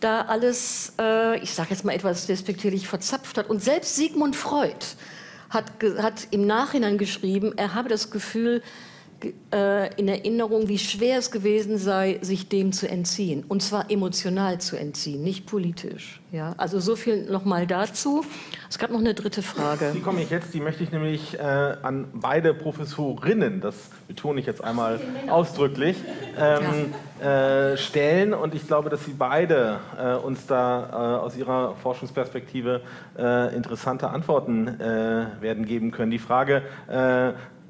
da alles, äh, ich sage jetzt mal etwas despektierlich, verzapft hat. Und selbst Sigmund Freud hat, hat im Nachhinein geschrieben, er habe das Gefühl, äh, in Erinnerung, wie schwer es gewesen sei, sich dem zu entziehen. Und zwar emotional zu entziehen, nicht politisch. Ja? Also so viel nochmal dazu. Es gab noch eine dritte Frage. Die komme ich jetzt, die möchte ich nämlich äh, an beide Professorinnen, das betone ich jetzt einmal ausdrücklich, ähm, ja. äh, stellen. Und ich glaube, dass Sie beide äh, uns da äh, aus Ihrer Forschungsperspektive äh, interessante Antworten werden geben können. Die Frage,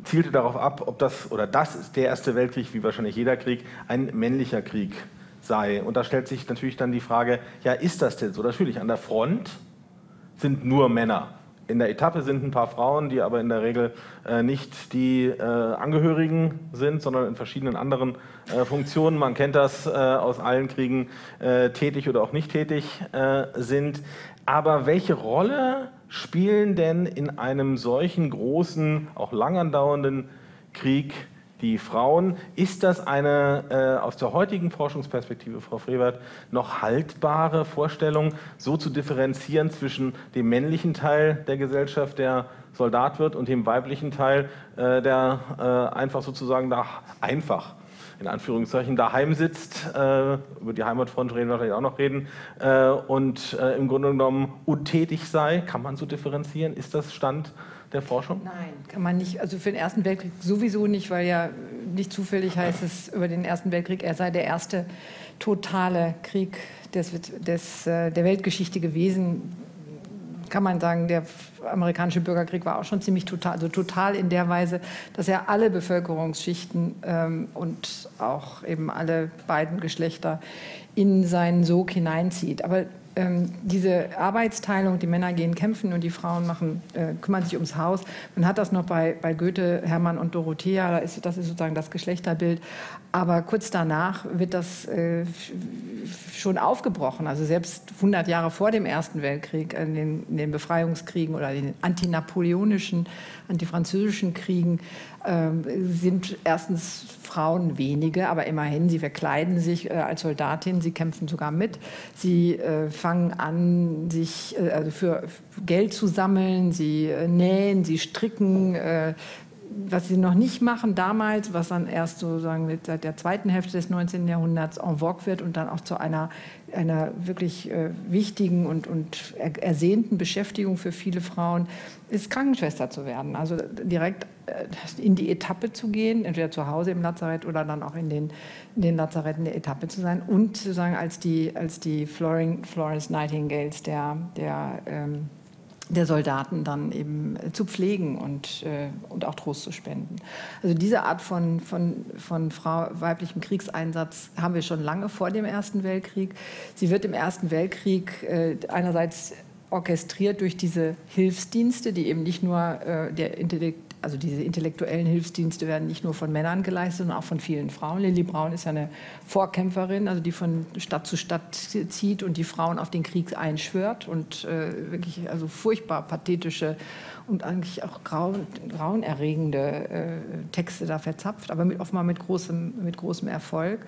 zielte darauf ab, ob das oder das ist der Erste Weltkrieg, wie wahrscheinlich jeder Krieg, ein männlicher Krieg sei. Und da stellt sich natürlich dann die Frage, ja, ist das denn so? Natürlich, an der Front sind nur Männer. In der Etappe sind ein paar Frauen, die aber in der Regel äh, nicht die äh, Angehörigen sind, sondern in verschiedenen anderen äh, Funktionen, man kennt das äh, aus allen Kriegen, äh, tätig oder auch nicht tätig äh, sind. Aber welche Rolle spielen denn in einem solchen großen, auch lang andauernden Krieg die Frauen? Ist das eine äh, aus der heutigen Forschungsperspektive, Frau Frevert, noch haltbare Vorstellung, so zu differenzieren zwischen dem männlichen Teil der Gesellschaft, der Soldat wird, und dem weiblichen Teil, äh, der äh, einfach sozusagen da einfach in Anführungszeichen daheim sitzt, äh, über die Heimatfront reden wir vielleicht auch noch reden, äh, und äh, im Grunde genommen untätig sei. Kann man so differenzieren? Ist das Stand der Forschung? Nein, kann man nicht. Also für den Ersten Weltkrieg sowieso nicht, weil ja nicht zufällig heißt es über den Ersten Weltkrieg, er sei der erste totale Krieg des, des, äh, der Weltgeschichte gewesen kann man sagen, der amerikanische Bürgerkrieg war auch schon ziemlich total, also total in der Weise, dass er alle Bevölkerungsschichten ähm, und auch eben alle beiden Geschlechter in seinen Sog hineinzieht. Aber ähm, diese Arbeitsteilung, die Männer gehen kämpfen und die Frauen machen, äh, kümmern sich ums Haus. Man hat das noch bei, bei Goethe, Hermann und Dorothea, da ist, das ist sozusagen das Geschlechterbild. Aber kurz danach wird das äh, schon aufgebrochen. Also selbst 100 Jahre vor dem Ersten Weltkrieg, in den, in den Befreiungskriegen oder den antinapoleonischen, antifranzösischen Kriegen, äh, sind erstens Frauen wenige, aber immerhin, sie verkleiden sich äh, als Soldatin, sie kämpfen sogar mit, sie äh, fangen an, sich äh, also für Geld zu sammeln, sie äh, nähen, sie stricken, was sie noch nicht machen damals, was dann erst sozusagen seit der zweiten Hälfte des 19. Jahrhunderts en vogue wird und dann auch zu einer, einer wirklich äh, wichtigen und, und ersehnten Beschäftigung für viele Frauen, ist Krankenschwester zu werden. Also direkt äh, in die Etappe zu gehen, entweder zu Hause im Lazarett oder dann auch in den, in den Lazaretten der Etappe zu sein und sozusagen als die, als die Florence Nightingales der, der ähm, der Soldaten dann eben äh, zu pflegen und, äh, und auch Trost zu spenden. Also diese Art von, von, von Frau, weiblichem Kriegseinsatz haben wir schon lange vor dem Ersten Weltkrieg. Sie wird im Ersten Weltkrieg äh, einerseits orchestriert durch diese Hilfsdienste, die eben nicht nur äh, der Intellekt also diese intellektuellen Hilfsdienste werden nicht nur von Männern geleistet, sondern auch von vielen Frauen. Lilly Braun ist ja eine Vorkämpferin, also die von Stadt zu Stadt zieht und die Frauen auf den Krieg einschwört und äh, wirklich also furchtbar pathetische und eigentlich auch grauen, grauenerregende äh, Texte da verzapft, aber mit, offenbar mit großem, mit großem Erfolg.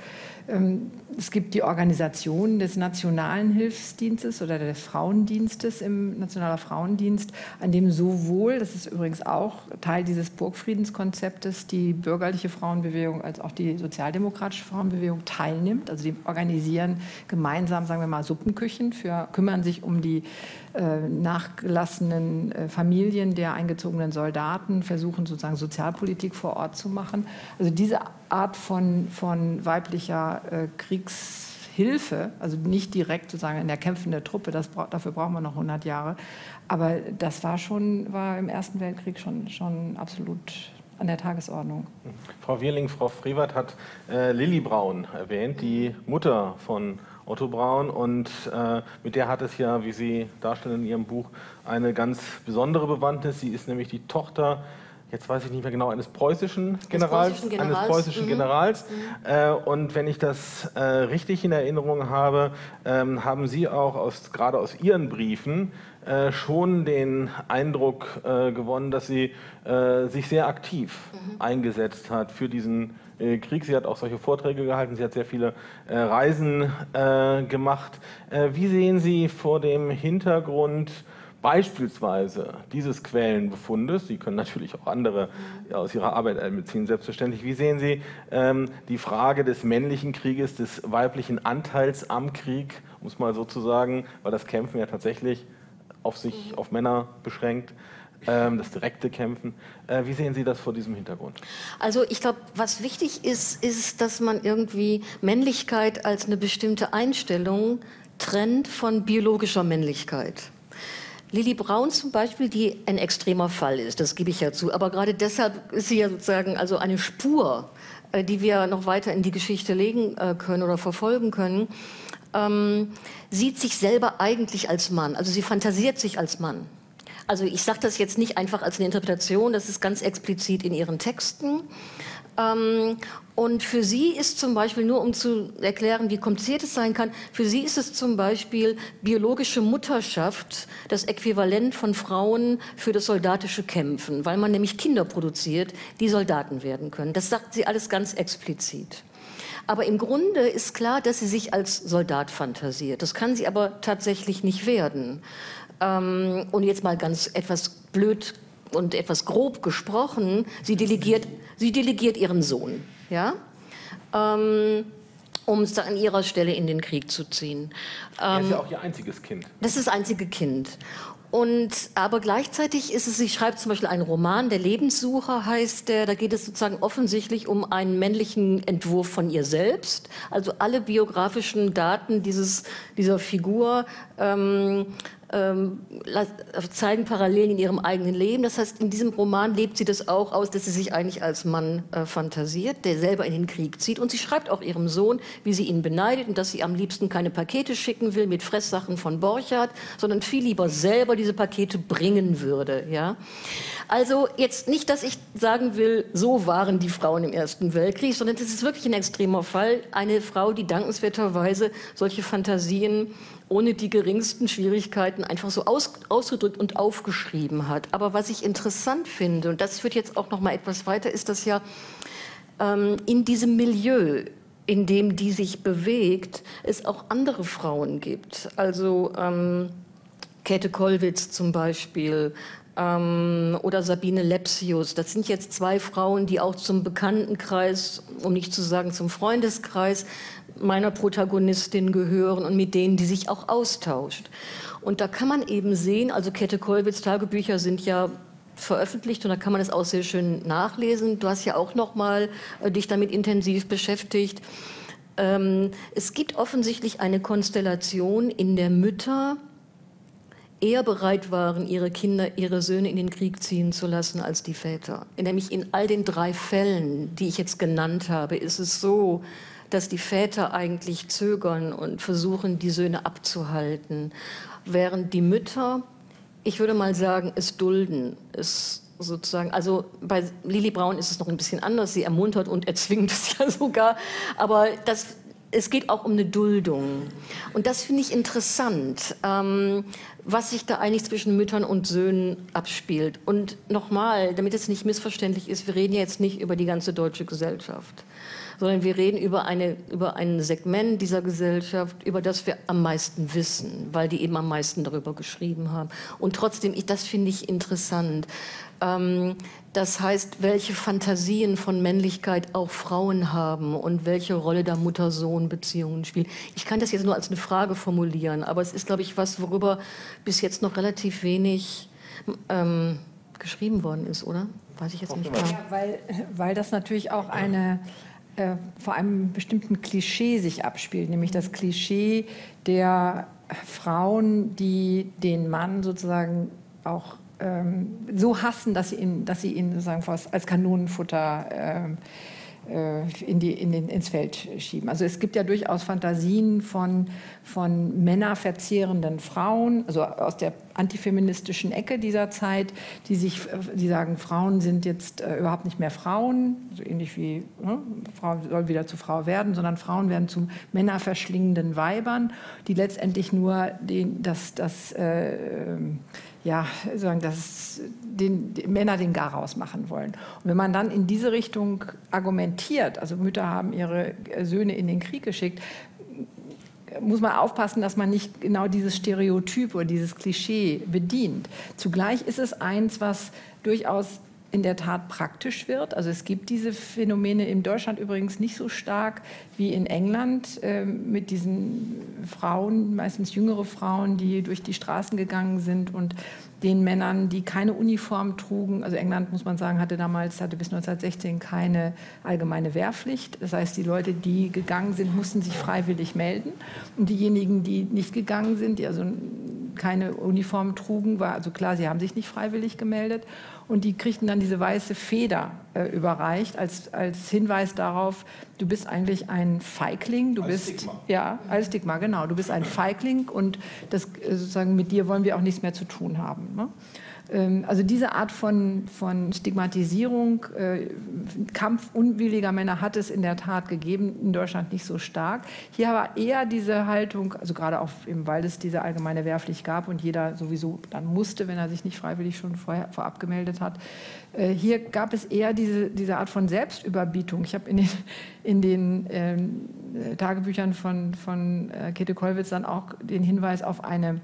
Ähm, es gibt die Organisation des Nationalen Hilfsdienstes oder des Frauendienstes im Nationaler Frauendienst, an dem sowohl, das ist übrigens auch Teil dieses Burgfriedenskonzeptes, die bürgerliche Frauenbewegung als auch die sozialdemokratische Frauenbewegung teilnimmt. Also die organisieren gemeinsam, sagen wir mal, Suppenküchen, für, kümmern sich um die äh, nachgelassenen äh, Familien der eingezogenen Soldaten, versuchen sozusagen Sozialpolitik vor Ort zu machen. Also diese Art von, von weiblicher äh, Kriegshilfe, also nicht direkt sozusagen in der kämpfenden Truppe, das, dafür brauchen wir noch 100 Jahre, aber das war schon, war im Ersten Weltkrieg schon, schon absolut an der Tagesordnung. Frau Wierling, Frau Frevert hat äh, Lilly Braun erwähnt, die Mutter von Otto Braun. Und äh, mit der hat es ja, wie Sie darstellen in Ihrem Buch, eine ganz besondere Bewandtnis. Sie ist nämlich die Tochter jetzt weiß ich nicht mehr genau, eines preußischen Generals, preußischen Generals. eines preußischen mhm. Generals. Mhm. Äh, und wenn ich das äh, richtig in Erinnerung habe, ähm, haben Sie auch aus, gerade aus Ihren Briefen äh, schon den Eindruck äh, gewonnen, dass sie äh, sich sehr aktiv mhm. eingesetzt hat für diesen äh, Krieg. Sie hat auch solche Vorträge gehalten, sie hat sehr viele Reisen gemacht. wie sehen Sie vor dem Hintergrund beispielsweise dieses Quellenbefundes, Sie können natürlich auch andere aus Ihrer Arbeit einbeziehen, selbstverständlich. Wie sehen Sie ähm, die Frage des männlichen Krieges, des weiblichen Anteils am Krieg, um es mal so zu sagen, weil das Kämpfen ja tatsächlich auf sich, auf Männer beschränkt? Ähm, das direkte Kämpfen. Äh, wie sehen Sie das vor diesem Hintergrund? Also ich glaube, was wichtig ist, ist, dass man irgendwie Männlichkeit als eine bestimmte Einstellung trennt von biologischer Männlichkeit. Lili Braun zum Beispiel, die ein extremer Fall ist, das gebe ich ja zu, aber gerade deshalb ist sie ja sozusagen also eine Spur, äh, die wir noch weiter in die Geschichte legen äh, können oder verfolgen können, ähm, sieht sich selber eigentlich als Mann, also sie fantasiert sich als Mann. Also ich sage das jetzt nicht einfach als eine Interpretation, das ist ganz explizit in ihren Texten. Ähm, und für sie ist zum Beispiel, nur um zu erklären, wie kompliziert es sein kann, für sie ist es zum Beispiel biologische Mutterschaft das Äquivalent von Frauen für das soldatische Kämpfen, weil man nämlich Kinder produziert, die Soldaten werden können. Das sagt sie alles ganz explizit. Aber im Grunde ist klar, dass sie sich als Soldat fantasiert. Das kann sie aber tatsächlich nicht werden. Ähm, und jetzt mal ganz etwas blöd und etwas grob gesprochen, sie delegiert, sie delegiert ihren Sohn, ja, ähm, um es an ihrer Stelle in den Krieg zu ziehen. er ist ja ähm, auch ihr einziges Kind. Das ist das einzige Kind. Und aber gleichzeitig ist es, sie schreibt zum Beispiel einen Roman, der Lebenssucher heißt der, da geht es sozusagen offensichtlich um einen männlichen Entwurf von ihr selbst. Also alle biografischen Daten dieses, dieser Figur ähm, ähm, zeigen Parallelen in ihrem eigenen Leben. Das heißt, in diesem Roman lebt sie das auch aus, dass sie sich eigentlich als Mann äh, fantasiert, der selber in den Krieg zieht. Und sie schreibt auch ihrem Sohn, wie sie ihn beneidet und dass sie am liebsten keine Pakete schicken will mit Fresssachen von Borchardt, sondern viel lieber selber diese Pakete bringen würde. Ja? Also jetzt nicht, dass ich sagen will, so waren die Frauen im Ersten Weltkrieg, sondern es ist wirklich ein extremer Fall. Eine Frau, die dankenswerterweise solche Fantasien ohne die geringsten Schwierigkeiten einfach so aus, ausgedrückt und aufgeschrieben hat. Aber was ich interessant finde, und das führt jetzt auch noch mal etwas weiter, ist, dass ja ähm, in diesem Milieu in dem die sich bewegt, es auch andere Frauen gibt. Also ähm, Käthe Kollwitz zum Beispiel ähm, oder Sabine Lepsius. Das sind jetzt zwei Frauen, die auch zum Bekanntenkreis, um nicht zu sagen zum Freundeskreis meiner Protagonistin gehören und mit denen, die sich auch austauscht. Und da kann man eben sehen, also Käthe Kollwitz Tagebücher sind ja veröffentlicht und da kann man es auch sehr schön nachlesen. Du hast ja auch noch mal äh, dich damit intensiv beschäftigt. Ähm, es gibt offensichtlich eine Konstellation, in der Mütter eher bereit waren, ihre Kinder, ihre Söhne in den Krieg ziehen zu lassen als die Väter. Nämlich in all den drei Fällen, die ich jetzt genannt habe, ist es so, dass die Väter eigentlich zögern und versuchen, die Söhne abzuhalten, während die Mütter, ich würde mal sagen, es dulden, es sozusagen, also bei Lili Braun ist es noch ein bisschen anders, sie ermuntert und erzwingt es ja sogar, aber das, es geht auch um eine Duldung. Und das finde ich interessant, ähm, was sich da eigentlich zwischen Müttern und Söhnen abspielt. Und nochmal, damit es nicht missverständlich ist, wir reden ja jetzt nicht über die ganze deutsche Gesellschaft sondern wir reden über, eine, über ein Segment dieser Gesellschaft, über das wir am meisten wissen, weil die eben am meisten darüber geschrieben haben. Und trotzdem, ich, das finde ich interessant. Ähm, das heißt, welche Fantasien von Männlichkeit auch Frauen haben und welche Rolle da Mutter-Sohn-Beziehungen spielen. Ich kann das jetzt nur als eine Frage formulieren, aber es ist, glaube ich, was, worüber bis jetzt noch relativ wenig ähm, geschrieben worden ist, oder? Weiß ich jetzt nicht genau. Ja, weil, weil das natürlich auch eine äh, vor einem bestimmten Klischee sich abspielt, nämlich das Klischee der Frauen, die den Mann sozusagen auch ähm, so hassen, dass sie ihn, dass sie ihn sozusagen als Kanonenfutter äh, in die, in den, ins Feld schieben. Also es gibt ja durchaus Fantasien von, von männerverzehrenden Frauen, also aus der antifeministischen Ecke dieser Zeit, die sich, die sagen, Frauen sind jetzt äh, überhaupt nicht mehr Frauen, so ähnlich wie ne, Frau soll wieder zu Frau werden, sondern Frauen werden zu männerverschlingenden Weibern, die letztendlich nur den, das, das äh, ja, sagen, dass den, die Männer den Garaus machen wollen. Und wenn man dann in diese Richtung argumentiert, also Mütter haben ihre Söhne in den Krieg geschickt, muss man aufpassen, dass man nicht genau dieses Stereotyp oder dieses Klischee bedient. Zugleich ist es eins, was durchaus in der Tat praktisch wird. Also es gibt diese Phänomene in Deutschland übrigens nicht so stark wie in England äh, mit diesen Frauen, meistens jüngere Frauen, die durch die Straßen gegangen sind und den Männern, die keine Uniform trugen. Also England, muss man sagen, hatte damals, hatte bis 1916 keine allgemeine Wehrpflicht. Das heißt, die Leute, die gegangen sind, mussten sich freiwillig melden. Und diejenigen, die nicht gegangen sind, die also keine Uniform trugen, war also klar, sie haben sich nicht freiwillig gemeldet und die kriegten dann diese weiße Feder äh, überreicht als, als Hinweis darauf, du bist eigentlich ein Feigling, du als bist Stigma. ja als Stigma genau, du bist ein Feigling und das äh, sozusagen mit dir wollen wir auch nichts mehr zu tun haben. Ne? Ähm, also diese Art von, von Stigmatisierung, äh, Kampf unwilliger Männer hat es in der Tat gegeben, in Deutschland nicht so stark. Hier aber eher diese Haltung, also gerade auch eben, weil es diese allgemeine Wehrpflicht gab und jeder sowieso dann musste, wenn er sich nicht freiwillig schon vorher, vorab gemeldet hat. Äh, hier gab es eher diese, diese Art von Selbstüberbietung. Ich habe in den, in den ähm, Tagebüchern von, von äh, Käthe Kollwitz dann auch den Hinweis auf eine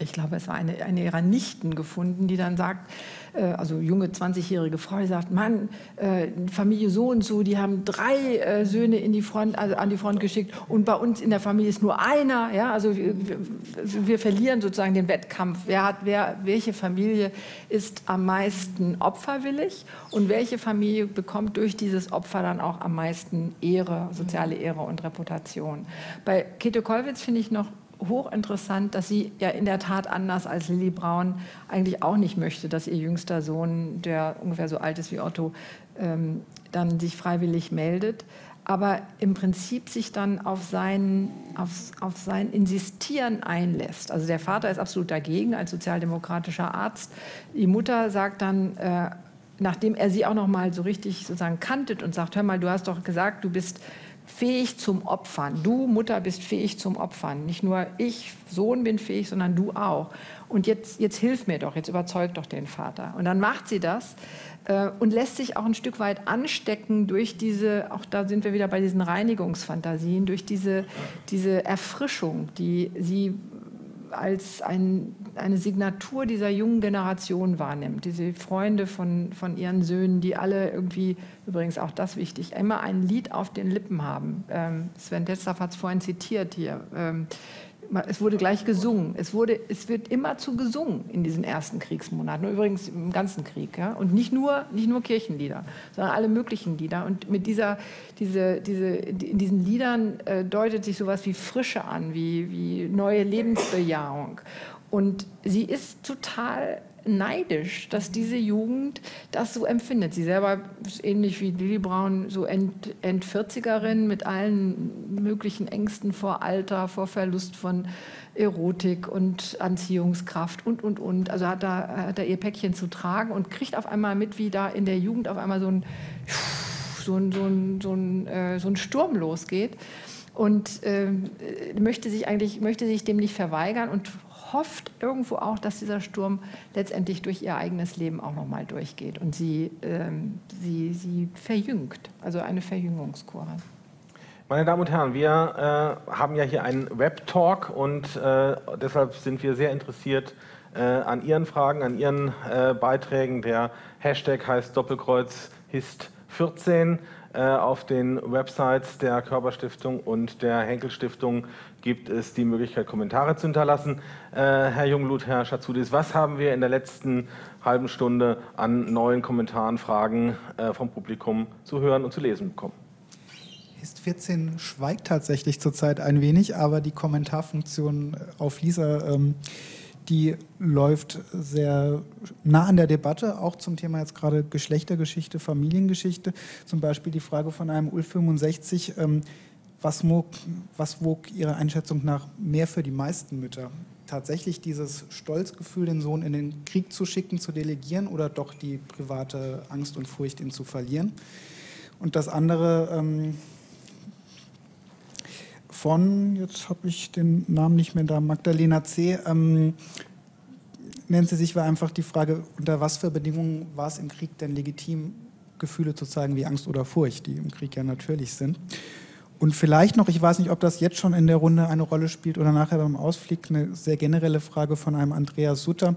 ich glaube, es war eine, eine ihrer Nichten gefunden, die dann sagt, äh, also junge 20-jährige Frau, die sagt, Mann, äh, Familie so und so, die haben drei äh, Söhne in die Front, also an die Front geschickt und bei uns in der Familie ist nur einer. Ja? Also wir, wir verlieren sozusagen den Wettkampf. Wer hat, wer, welche Familie ist am meisten opferwillig und welche Familie bekommt durch dieses Opfer dann auch am meisten Ehre, soziale Ehre und Reputation. Bei Käthe Kollwitz finde ich noch hochinteressant, dass sie ja in der Tat anders als Lilly Braun eigentlich auch nicht möchte, dass ihr jüngster Sohn, der ungefähr so alt ist wie Otto, ähm, dann sich freiwillig meldet, aber im Prinzip sich dann auf sein, auf, auf sein Insistieren einlässt. Also der Vater ist absolut dagegen als sozialdemokratischer Arzt. Die Mutter sagt dann, äh, nachdem er sie auch noch mal so richtig sozusagen kanntet und sagt, hör mal, du hast doch gesagt, du bist fähig zum Opfern. Du, Mutter, bist fähig zum Opfern. Nicht nur ich, Sohn, bin fähig, sondern du auch. Und jetzt, jetzt hilf mir doch, jetzt überzeug doch den Vater. Und dann macht sie das äh, und lässt sich auch ein Stück weit anstecken durch diese, auch da sind wir wieder bei diesen Reinigungsfantasien, durch diese, diese Erfrischung, die sie als ein, eine Signatur dieser jungen Generation wahrnimmt. Diese Freunde von, von ihren Söhnen, die alle irgendwie, übrigens auch das wichtig, immer ein Lied auf den Lippen haben. Ähm, Sven Tetzlaff hat es vorhin zitiert hier. Ähm, es wurde gleich gesungen. Es, wurde, es wird immerzu gesungen in diesen ersten Kriegsmonaten. Übrigens im ganzen Krieg. Ja? Und nicht nur, nicht nur Kirchenlieder, sondern alle möglichen Lieder. Und mit dieser, diese, diese, in diesen Liedern äh, deutet sich sowas wie Frische an, wie, wie neue Lebensbejahung. Und sie ist total neidisch, dass diese Jugend das so empfindet. Sie selber ist ähnlich wie Lili Braun so End, End 40erin mit allen möglichen Ängsten vor Alter, vor Verlust von Erotik und Anziehungskraft und, und, und. Also hat da, hat da ihr Päckchen zu tragen und kriegt auf einmal mit, wie da in der Jugend auf einmal so ein, so ein, so ein, so ein, äh, so ein Sturm losgeht und äh, möchte sich eigentlich möchte sich dem nicht verweigern und hofft irgendwo auch, dass dieser Sturm letztendlich durch ihr eigenes Leben auch nochmal durchgeht und sie, ähm, sie, sie verjüngt, also eine Verjüngungskur hat. Meine Damen und Herren, wir äh, haben ja hier einen Web-Talk und äh, deshalb sind wir sehr interessiert äh, an Ihren Fragen, an Ihren äh, Beiträgen. Der Hashtag heißt Doppelkreuz Hist 14. Äh, auf den Websites der Körperstiftung und der Henkel Stiftung gibt es die Möglichkeit, Kommentare zu hinterlassen. Äh, Herr Jungblut, Herr Schatzudis, was haben wir in der letzten halben Stunde an neuen Kommentaren, Fragen äh, vom Publikum zu hören und zu lesen bekommen? Hist 14 schweigt tatsächlich zurzeit ein wenig, aber die Kommentarfunktion auf Lisa ähm, die läuft sehr nah an der Debatte, auch zum Thema jetzt gerade Geschlechtergeschichte, Familiengeschichte. Zum Beispiel die Frage von einem Ulf 65, ähm, was, wog, was wog Ihrer Einschätzung nach mehr für die meisten Mütter? Tatsächlich dieses Stolzgefühl, den Sohn in den Krieg zu schicken, zu delegieren oder doch die private Angst und Furcht, ihn zu verlieren? Und das andere, ähm, von, jetzt habe ich den Namen nicht mehr da, Magdalena C. Ähm, nennt sie sich, war einfach die Frage, unter was für Bedingungen war es im Krieg denn legitim, Gefühle zu zeigen wie Angst oder Furcht, die im Krieg ja natürlich sind. Und vielleicht noch, ich weiß nicht, ob das jetzt schon in der Runde eine Rolle spielt oder nachher beim Ausflug, eine sehr generelle Frage von einem Andreas Sutter.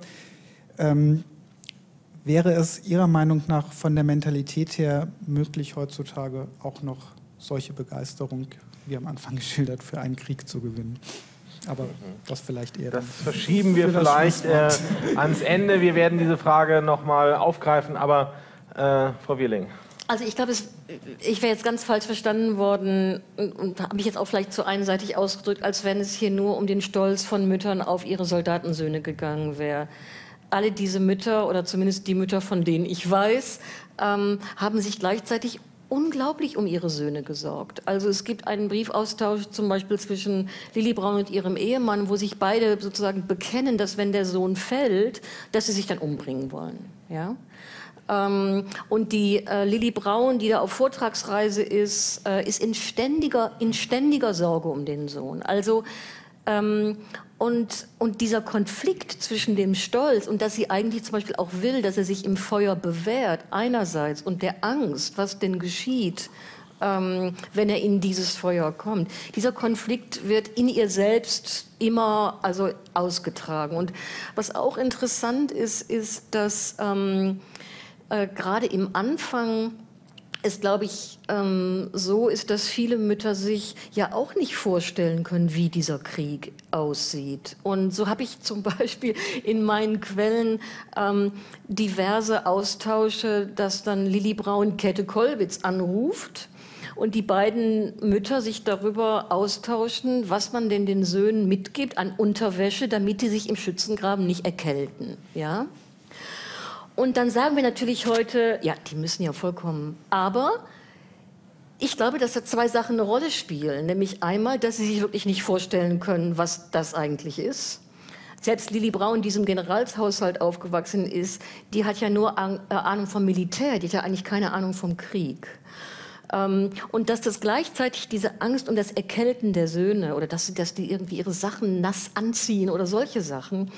Ähm, wäre es Ihrer Meinung nach von der Mentalität her möglich, heutzutage auch noch solche Begeisterung wie am Anfang geschildert, für einen Krieg zu gewinnen. Aber das vielleicht eher. Das verschieben wir vielleicht äh, ans Ende. Wir werden diese Frage nochmal aufgreifen. Aber äh, Frau Wieling. Also ich glaube, ich wäre jetzt ganz falsch verstanden worden und, und habe mich jetzt auch vielleicht zu einseitig ausgedrückt, als wenn es hier nur um den Stolz von Müttern auf ihre Soldatensöhne gegangen wäre. Alle diese Mütter oder zumindest die Mütter, von denen ich weiß, ähm, haben sich gleichzeitig unglaublich um ihre Söhne gesorgt. Also es gibt einen Briefaustausch zum Beispiel zwischen Lili Braun und ihrem Ehemann, wo sich beide sozusagen bekennen, dass wenn der Sohn fällt, dass sie sich dann umbringen wollen. Ja? Ähm, und die äh, Lili Braun, die da auf Vortragsreise ist, äh, ist in ständiger, in ständiger Sorge um den Sohn. Also ähm, und, und dieser Konflikt zwischen dem Stolz und dass sie eigentlich zum Beispiel auch will, dass er sich im Feuer bewährt, einerseits, und der Angst, was denn geschieht, ähm, wenn er in dieses Feuer kommt. Dieser Konflikt wird in ihr selbst immer also ausgetragen. Und was auch interessant ist, ist, dass ähm, äh, gerade im Anfang es, glaube ich, ähm, so ist, dass viele Mütter sich ja auch nicht vorstellen können, wie dieser Krieg aussieht. Und so habe ich zum Beispiel in meinen Quellen ähm, diverse Austausche, dass dann Lili Braun Kette Kollwitz anruft und die beiden Mütter sich darüber austauschen, was man denn den Söhnen mitgibt an Unterwäsche, damit die sich im Schützengraben nicht erkälten. Ja? Und dann sagen wir natürlich heute, ja, die müssen ja vollkommen. Aber ich glaube, dass da zwei Sachen eine Rolle spielen. Nämlich einmal, dass sie sich wirklich nicht vorstellen können, was das eigentlich ist. Selbst Lili Braun, die in diesem Generalshaushalt aufgewachsen ist, die hat ja nur äh, Ahnung vom Militär, die hat ja eigentlich keine Ahnung vom Krieg. Ähm, und dass das gleichzeitig diese Angst und das Erkälten der Söhne oder dass, dass die irgendwie ihre Sachen nass anziehen oder solche Sachen,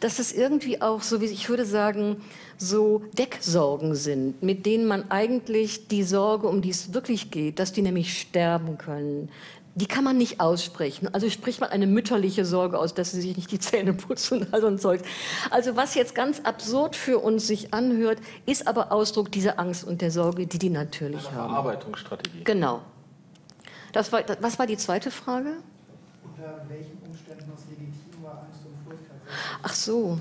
dass das irgendwie auch so, wie ich würde sagen, so Decksorgen sind, mit denen man eigentlich die Sorge, um die es wirklich geht, dass die nämlich sterben können, die kann man nicht aussprechen. Also spricht man eine mütterliche Sorge aus, dass sie sich nicht die Zähne putzen und all so ein Zeug. Also was jetzt ganz absurd für uns sich anhört, ist aber Ausdruck dieser Angst und der Sorge, die die natürlich Eine haben. Verarbeitungsstrategie. Genau. Das war, das, was war die zweite Frage? Unter welchen Umständen es legitim war, Angst und Furcht Ach so.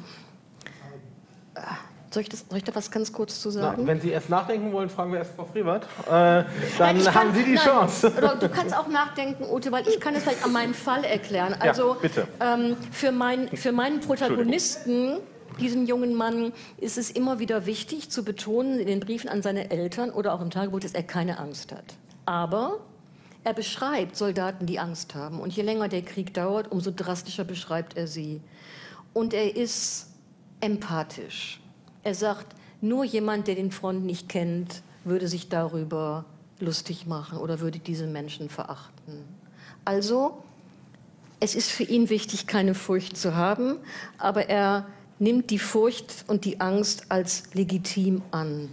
Soll ich, das, soll ich da was ganz kurz zu Na, sagen? wenn Sie erst nachdenken wollen, fragen wir erst Frau Frevert. Äh, Nein, dann kann- haben Sie die nein, Chance. Oder du kannst auch nachdenken, Ute, weil ich kann es vielleicht an meinem Fall erklären. Also bitte. Ähm, für, mein, für meinen Protagonisten, diesen jungen Mann, ist es immer wieder wichtig zu betonen in den Briefen an seine Eltern oder auch im Tagebuch, dass er keine Angst hat. Aber er beschreibt Soldaten, die Angst haben. Und je länger der Krieg dauert, umso drastischer beschreibt er sie. Und er ist empathisch. Er sagt, nur jemand, der den Front nicht kennt, würde sich darüber lustig machen oder würde diese Menschen verachten. Also, es ist für ihn wichtig, keine Furcht zu haben, aber er nimmt die Furcht und die Angst als legitim an.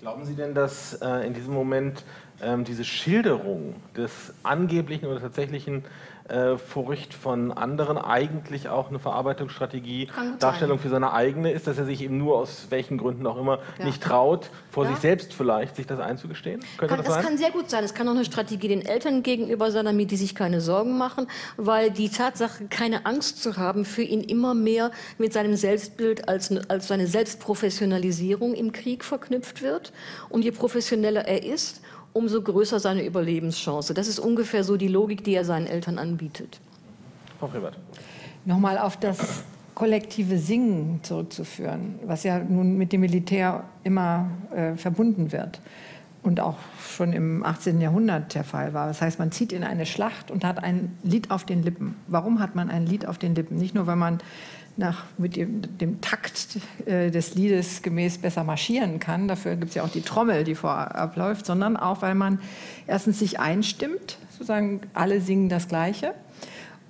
Glauben Sie denn, dass äh, in diesem Moment ähm, diese Schilderung des angeblichen oder tatsächlichen äh, Furcht von anderen eigentlich auch eine Verarbeitungsstrategie, Darstellung für seine eigene ist, dass er sich eben nur aus welchen Gründen auch immer Ja. nicht traut, vor Ja. sich selbst vielleicht, sich das einzugestehen? Könnte Kann, das das kann sehr gut sein. Es kann auch eine Strategie den Eltern gegenüber sein, damit die sich keine Sorgen machen, weil die Tatsache, keine Angst zu haben, für ihn immer mehr mit seinem Selbstbild als, als seine Selbstprofessionalisierung im Krieg verknüpft wird. Und je professioneller er ist, umso größer seine Überlebenschance. Das ist ungefähr so die Logik, die er seinen Eltern anbietet. Frau Frevert. Nochmal auf das kollektive Singen zurückzuführen, was ja nun mit dem Militär immer äh, verbunden wird und auch schon im 18. Jahrhundert der Fall war. Das heißt, man zieht in eine Schlacht und hat ein Lied auf den Lippen. Warum hat man ein Lied auf den Lippen? Nicht nur, weil man nach, mit dem, dem Takt äh, des Liedes gemäß besser marschieren kann, dafür gibt es ja auch die Trommel, die vorab läuft, sondern auch, weil man erstens sich einstimmt, sozusagen alle singen das Gleiche.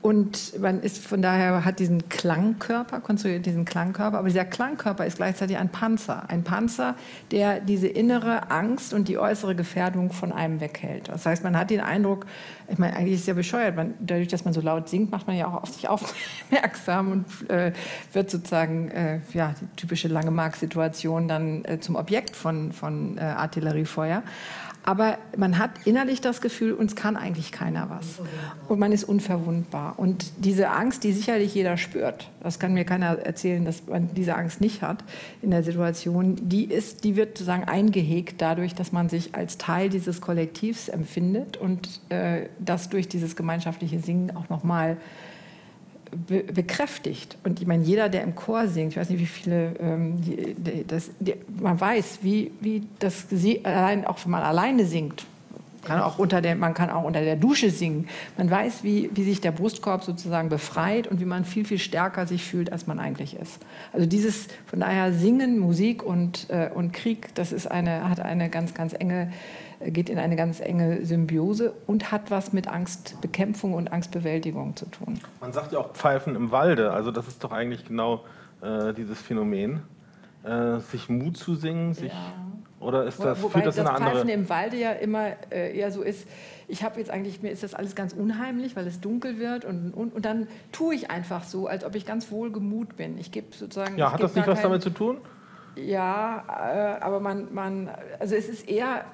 Und man ist von daher hat diesen Klangkörper, konstruiert diesen Klangkörper, aber dieser Klangkörper ist gleichzeitig ein Panzer. Ein Panzer, der diese innere Angst und die äußere Gefährdung von einem weghält. Das heißt, man hat den Eindruck, ich meine, eigentlich ist es ja bescheuert, man, dadurch, dass man so laut singt, macht man ja auch auf sich aufmerksam und äh, wird sozusagen, äh, ja, die typische lange Mark-Situation dann äh, zum Objekt von, von äh, Artilleriefeuer. Aber man hat innerlich das Gefühl, uns kann eigentlich keiner was. Und man ist unverwundbar. Und diese Angst, die sicherlich jeder spürt, das kann mir keiner erzählen, dass man diese Angst nicht hat in der Situation, die, ist, die wird sozusagen eingehegt dadurch, dass man sich als Teil dieses Kollektivs empfindet und äh, das durch dieses gemeinschaftliche Singen auch nochmal be bekräftigt. Und ich meine, jeder, der im Chor singt, ich weiß nicht, wie viele, ähm, die, die, das, die, man weiß, wie, wie das allein, auch wenn man alleine singt, kann auch unter der, man kann auch unter der Dusche singen. Man weiß, wie, wie sich der Brustkorb sozusagen befreit und wie man viel, viel stärker sich fühlt, als man eigentlich ist. Also dieses, von daher Singen, Musik und, äh, und Krieg, das ist eine, hat eine ganz, ganz enge, geht in eine ganz enge Symbiose und hat was mit Angstbekämpfung und Angstbewältigung zu tun. Man sagt ja auch Pfeifen im Walde, also das ist doch eigentlich genau äh, dieses Phänomen. Äh, sich Mut zu singen, sich, oder ist das, Wobei führt das das in eine andere... Pfeifen im Walde ja immer äh, eher so ist, ich habe jetzt eigentlich, mir ist das alles ganz unheimlich, weil es dunkel wird und, und, und dann tue ich einfach so, als ob ich ganz wohlgemut bin. Ich gebe sozusagen... ja, hat das nicht was kein- damit zu tun? Ja, äh, aber man, man, also es ist eher,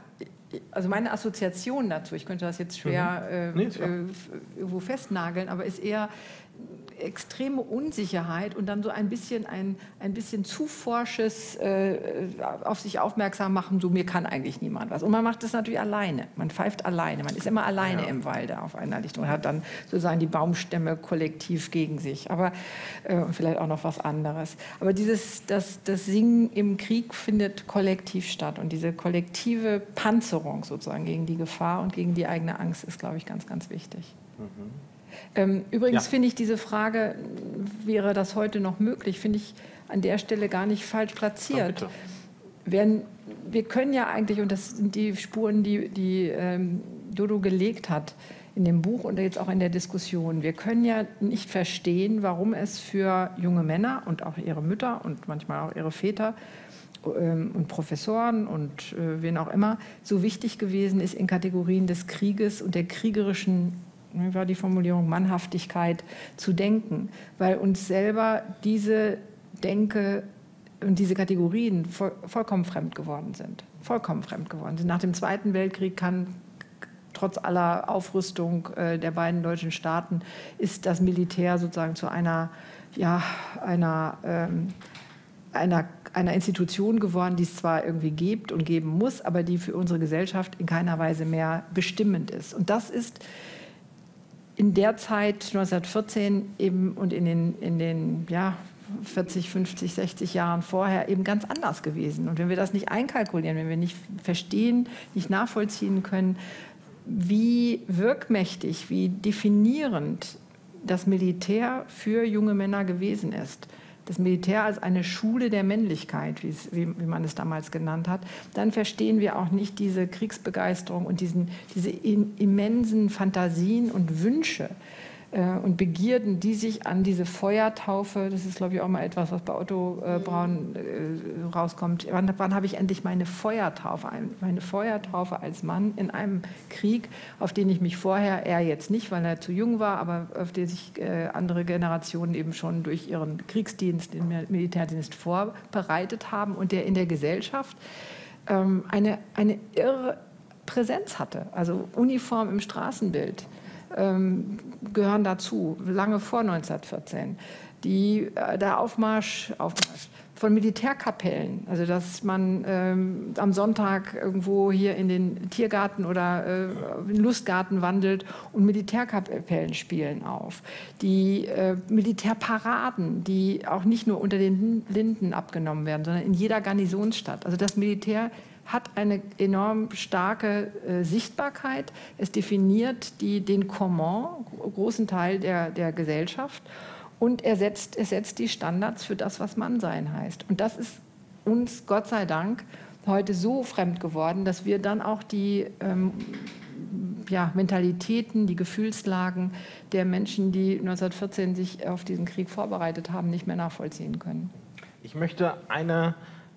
also meine Assoziation dazu, ich könnte das jetzt schwer äh, Nee, äh, irgendwo festnageln, aber ist eher extreme Unsicherheit und dann so ein bisschen ein, ein bisschen zu forsches äh, auf sich aufmerksam machen, so mir kann eigentlich niemand was. Und man macht das natürlich alleine. Man pfeift alleine. Man ist immer alleine im Walde auf einer Lichtung und hat dann sozusagen die Baumstämme kollektiv gegen sich. Aber äh, vielleicht auch noch was anderes. Aber dieses, das, das Singen im Krieg findet kollektiv statt und diese kollektive Panzerung sozusagen gegen die Gefahr und gegen die eigene Angst ist, glaube ich, ganz, ganz wichtig. Ähm, übrigens Ja. finde ich diese Frage, wäre das heute noch möglich, finde ich an der Stelle gar nicht falsch platziert. werden, wir können ja eigentlich, und das sind die Spuren, die, die ähm, Dodo gelegt hat in dem Buch und jetzt auch in der Diskussion, wir können ja nicht verstehen, warum es für junge Männer und auch ihre Mütter und manchmal auch ihre Väter ähm, und Professoren und äh, wen auch immer so wichtig gewesen ist, in Kategorien des Krieges und der kriegerischen wie war die Formulierung, Mannhaftigkeit zu denken, weil uns selber diese Denke und diese Kategorien voll, vollkommen fremd geworden sind. Vollkommen fremd geworden sind. Nach dem Zweiten Weltkrieg kann trotz aller Aufrüstung äh, der beiden deutschen Staaten ist das Militär sozusagen zu einer, ja, einer, ähm, einer, einer Institution geworden, die es zwar irgendwie gibt und geben muss, aber die für unsere Gesellschaft in keiner Weise mehr bestimmend ist. Und das ist in der Zeit 1914 eben und in den, in den ja, 40, 50, 60 Jahren vorher eben ganz anders gewesen. Und wenn wir das nicht einkalkulieren, wenn wir nicht verstehen, nicht nachvollziehen können, wie wirkmächtig, wie definierend das Militär für junge Männer gewesen ist, das Militär als eine Schule der Männlichkeit, wie, wie, man es damals genannt hat, dann verstehen wir auch nicht diese Kriegsbegeisterung und diesen, diese in, immensen Fantasien und Wünsche, und Begierden, die sich an diese Feuertaufe, das ist glaube ich auch mal etwas, was bei Otto äh, Braun äh, rauskommt, wann, wann habe ich endlich meine Feuertaufe, meine Feuertaufe als Mann in einem Krieg, auf den ich mich vorher, er jetzt nicht, weil er zu jung war, aber auf den sich äh, andere Generationen eben schon durch ihren Kriegsdienst, den Militärdienst vorbereitet haben und der in der Gesellschaft ähm, eine, eine irre Präsenz hatte, also Uniform im Straßenbild ähm, gehören dazu, lange vor 1914. Die, äh, der Aufmarsch, Aufmarsch von Militärkapellen, also dass man ähm, am Sonntag irgendwo hier in den Tiergarten oder äh, in Lustgarten wandelt und Militärkapellen spielen auf. Die äh, Militärparaden, die auch nicht nur unter den Linden abgenommen werden, sondern in jeder Garnisonsstadt. Also das Militär hat eine enorm starke äh, Sichtbarkeit. Es definiert die, den Comment, großen Teil der, der Gesellschaft. Und er setzt, er setzt die Standards für das, was Mannsein heißt. Und das ist uns, Gott sei Dank, heute so fremd geworden, dass wir dann auch die ähm, ja, Mentalitäten, die Gefühlslagen der Menschen, die 1914 sich auf diesen Krieg vorbereitet haben, nicht mehr nachvollziehen können. Ich möchte eine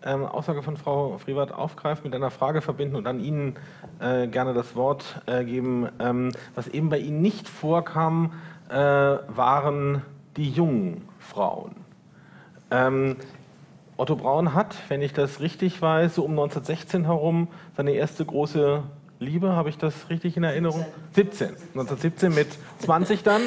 ähm, Aussage von Frau Friwart aufgreifen, mit einer Frage verbinden und dann Ihnen äh, gerne das Wort äh, geben. Ähm, was eben bei Ihnen nicht vorkam, äh, waren die jungen Frauen. Ähm, Otto Braun hat, wenn ich das richtig weiß, so um 1916 herum seine erste große Liebe, habe ich das richtig in Erinnerung? 17. 1917 mit 20 dann,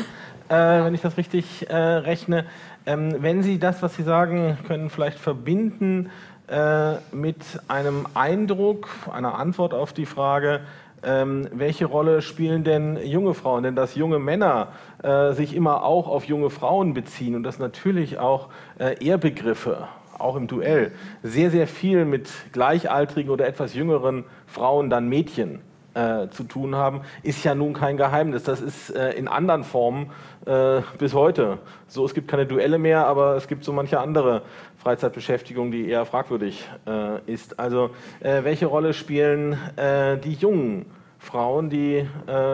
äh, wenn ich das richtig äh, rechne. Ähm, wenn Sie das, was Sie sagen können, vielleicht verbinden äh, mit einem Eindruck, einer Antwort auf die Frage, ähm, welche Rolle spielen denn junge Frauen? Denn dass junge Männer äh, sich immer auch auf junge Frauen beziehen und dass natürlich auch äh, Ehrbegriffe, auch im Duell, sehr, sehr viel mit gleichaltrigen oder etwas jüngeren Frauen, dann Mädchen äh, zu tun haben, ist ja nun kein Geheimnis. Das ist äh, in anderen Formen äh, bis heute so. Es gibt keine Duelle mehr, aber es gibt so manche andere Freizeitbeschäftigung, die eher fragwürdig äh, ist. Also äh, welche Rolle spielen äh, die jungen Frauen, die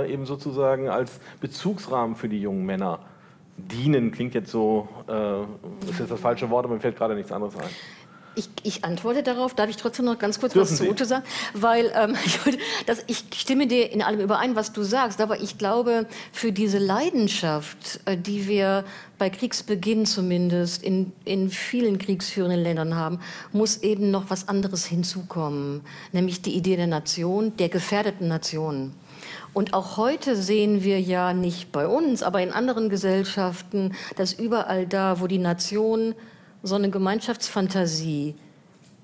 eben sozusagen als Bezugsrahmen für die jungen Männer dienen? Klingt jetzt so, ist jetzt das falsche Wort, aber mir fällt gerade nichts anderes ein. Ich, ich, antworte darauf. Darf ich trotzdem noch ganz kurz Dürfen was zu Ute sagen? Weil ähm, das, ich stimme dir in allem überein, was du sagst. Aber ich glaube, für diese Leidenschaft, äh, die wir bei Kriegsbeginn zumindest in, in vielen kriegsführenden Ländern haben, muss eben noch was anderes hinzukommen. Nämlich die Idee der Nation, der gefährdeten Nation. Und auch heute sehen wir ja nicht bei uns, aber in anderen Gesellschaften, dass überall da, wo die Nation so eine Gemeinschaftsfantasie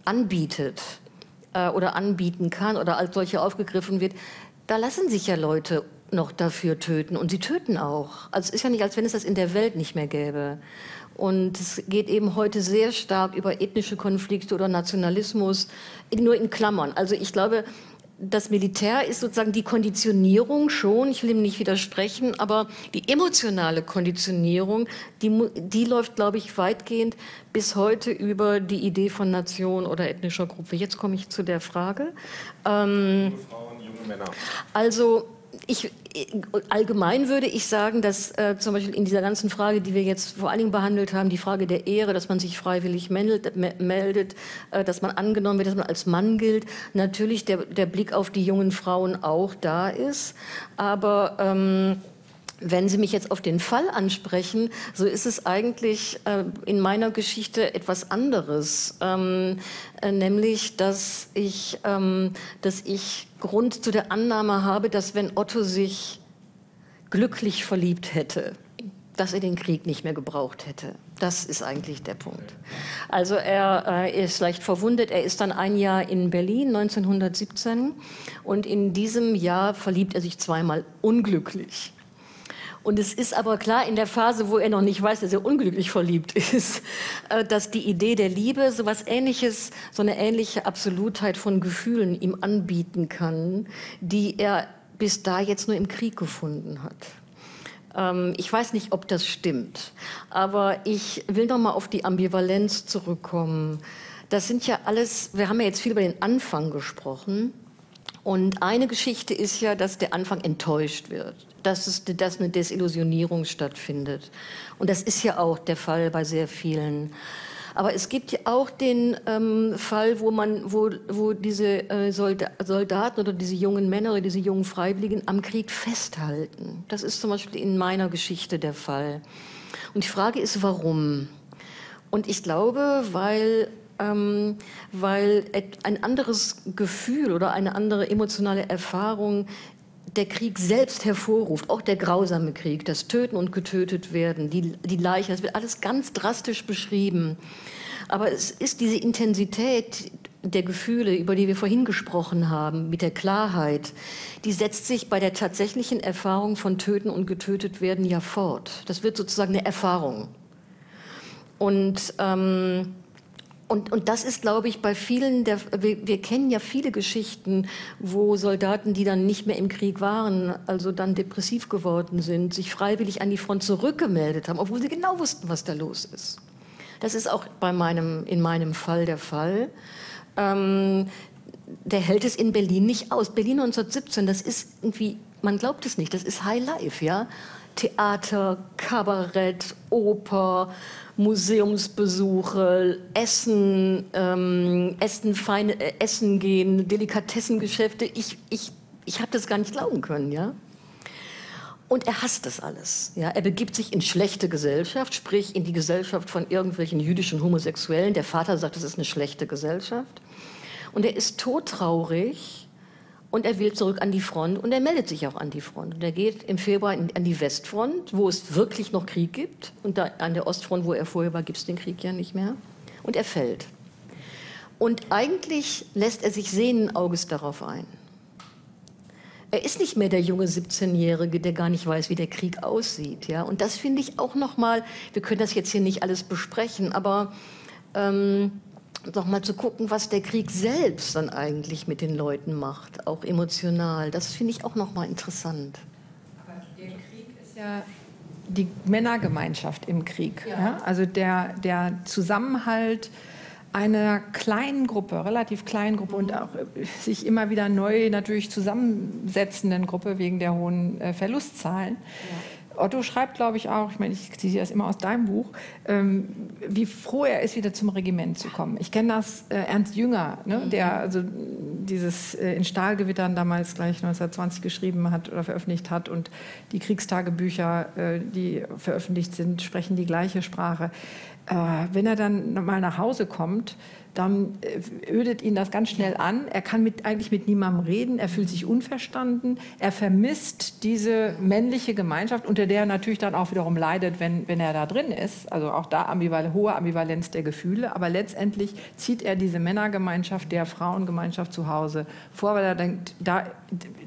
anbietet äh, oder anbieten kann oder als solche aufgegriffen wird, da lassen sich ja Leute noch dafür töten und sie töten auch. Also es ist ja nicht, als wenn es das in der Welt nicht mehr gäbe. Und es geht eben heute sehr stark über ethnische Konflikte oder Nationalismus, nur in Klammern. Also ich glaube, das Militär ist sozusagen die Konditionierung schon, ich will ihm nicht widersprechen, aber die emotionale Konditionierung, die, die läuft, glaube ich, weitgehend bis heute über die Idee von Nation oder ethnischer Gruppe. Jetzt komme ich zu der Frage. Ähm, Frauen, junge Männer. Also ich, allgemein würde ich sagen, dass äh, zum Beispiel in dieser ganzen Frage, die wir jetzt vor allen Dingen behandelt haben, die Frage der Ehre, dass man sich freiwillig meldet, meldet äh, dass man angenommen wird, dass man als Mann gilt, natürlich der, der Blick auf die jungen Frauen auch da ist. Aber ähm, wenn Sie mich jetzt auf den Fall ansprechen, so ist es eigentlich äh, in meiner Geschichte etwas anderes, ähm, äh, nämlich dass ich, ähm, dass ich Grund zu der Annahme habe, dass wenn Otto sich glücklich verliebt hätte, dass er den Krieg nicht mehr gebraucht hätte. Das ist eigentlich der Punkt. Also er, äh, ist leicht verwundet. Er ist dann ein Jahr in Berlin 1917 und in diesem Jahr verliebt er sich zweimal unglücklich. Und es ist aber klar, in der Phase, wo er noch nicht weiß, dass er unglücklich verliebt ist, äh, dass die Idee der Liebe so was Ähnliches, so eine ähnliche Absolutheit von Gefühlen ihm anbieten kann, die er bis da jetzt nur im Krieg gefunden hat. Ähm, ich weiß nicht, ob das stimmt, aber ich will noch mal auf die Ambivalenz zurückkommen. Das sind ja alles, wir haben ja jetzt viel über den Anfang gesprochen. Und eine Geschichte ist ja, dass der Anfang enttäuscht wird dass, es, dass eine Desillusionierung stattfindet. Und das ist ja auch der Fall bei sehr vielen. Aber es gibt ja auch den ähm, Fall, wo, man, wo, wo diese äh, Soldaten oder diese jungen Männer oder diese jungen Freiwilligen am Krieg festhalten. Das ist zum Beispiel in meiner Geschichte der Fall. Und die Frage ist, warum? Und ich glaube, weil ähm, weil ein anderes Gefühl oder eine andere emotionale Erfahrung der Krieg selbst hervorruft, auch der grausame Krieg, das Töten und getötet werden, die, die Leichen, das wird alles ganz drastisch beschrieben. Aber es ist diese Intensität der Gefühle, über die wir vorhin gesprochen haben, mit der Klarheit, die setzt sich bei der tatsächlichen Erfahrung von Töten und getötet werden ja fort. Das wird sozusagen eine Erfahrung. Und ähm, und, und das ist, glaube ich, bei vielen, der, wir, wir, kennen ja viele Geschichten, wo Soldaten, die dann nicht mehr im Krieg waren, also dann depressiv geworden sind, sich freiwillig an die Front zurückgemeldet haben, obwohl sie genau wussten, was da los ist. Das ist auch bei meinem, in meinem Fall der Fall. Ähm, der hält es in Berlin nicht aus. Berlin 1917, das ist irgendwie, man glaubt es nicht, das ist High Life, ja. Theater, Kabarett, Oper, Museumsbesuche, Essen, ähm, Essen, feine, äh, Essen gehen, Delikatessengeschäfte. Ich, ich, ich habe das gar nicht glauben können, ja. Und er hasst das alles. Ja? Er begibt sich in schlechte Gesellschaft, sprich in die Gesellschaft von irgendwelchen jüdischen Homosexuellen. Der Vater sagt, das ist eine schlechte Gesellschaft. Und er ist todtraurig, und er will zurück an die Front und er meldet sich auch an die Front. Und er geht im Februar an die Westfront, wo es wirklich noch Krieg gibt. Und da, an der Ostfront, wo er vorher war, gibt es den Krieg ja nicht mehr. Und er fällt. Und eigentlich lässt er sich sehenden Auges darauf ein. Er ist nicht mehr der junge 17-Jährige, der gar nicht weiß, wie der Krieg aussieht. Ja? Und das finde ich auch noch mal, wir können das jetzt hier nicht alles besprechen, aber ähm, noch mal zu gucken, was der Krieg selbst dann eigentlich mit den Leuten macht, auch emotional. Das finde ich auch noch mal interessant. Aber der Krieg ist ja die Männergemeinschaft im Krieg. Ja. Ja? Also der, der Zusammenhalt einer kleinen Gruppe, relativ kleinen Gruppe und auch sich immer wieder neu natürlich zusammensetzenden Gruppe wegen der hohen äh, Verlustzahlen. Ja Otto schreibt, glaube ich, auch, ich meine, ich ziehe das immer aus deinem Buch, ähm, wie froh er ist, wieder zum Regiment zu kommen. Ich kenne das äh, Ernst Jünger, ne, der also dieses äh, in Stahlgewittern damals gleich 1920 geschrieben hat oder veröffentlicht hat und die Kriegstagebücher, äh, die veröffentlicht sind, sprechen die gleiche Sprache. Äh, wenn er dann mal nach Hause kommt, dann äh, ödet ihn das ganz schnell an. Er kann mit, eigentlich mit niemandem reden, er fühlt sich unverstanden, er vermisst diese männliche Gemeinschaft, unter der er natürlich dann auch wiederum leidet, wenn, wenn er da drin ist. Also auch da ambival hohe Ambivalenz der Gefühle. Aber letztendlich zieht er diese Männergemeinschaft der Frauengemeinschaft zu Hause vor, weil er denkt, da,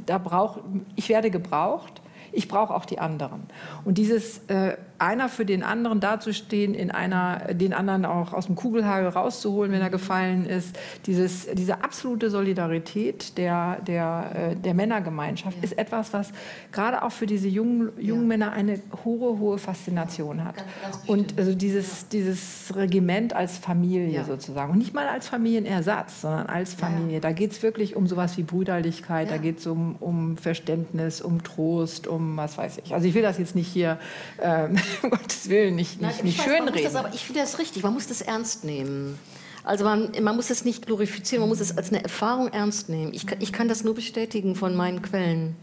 da braucht, ich werde gebraucht ich brauche auch die anderen. Und dieses äh, einer für den anderen dazustehen, in einer, den anderen auch aus dem Kugelhagel rauszuholen, wenn er gefallen ist, dieses, diese absolute Solidarität der, der, äh, der Männergemeinschaft ja. ist etwas, was gerade auch für diese jungen, jungen ja. Männer eine hohe, hohe Faszination hat. Ganz, ganz und also dieses, ja. dieses Regiment als Familie sozusagen. Und nicht mal als Familienersatz, sondern als Familie. Da geht es wirklich um sowas wie Brüderlichkeit, da geht es um, um Verständnis, um Trost, um was weiß ich. Also ich will das jetzt nicht hier ähm, um Gottes Willen nicht, nicht, nicht schönreden. aber ich finde das richtig, man muss das ernst nehmen. Also man, man muss das nicht glorifizieren, man muss es als eine Erfahrung ernst nehmen. Ich, ich kann das nur bestätigen von meinen Quellen.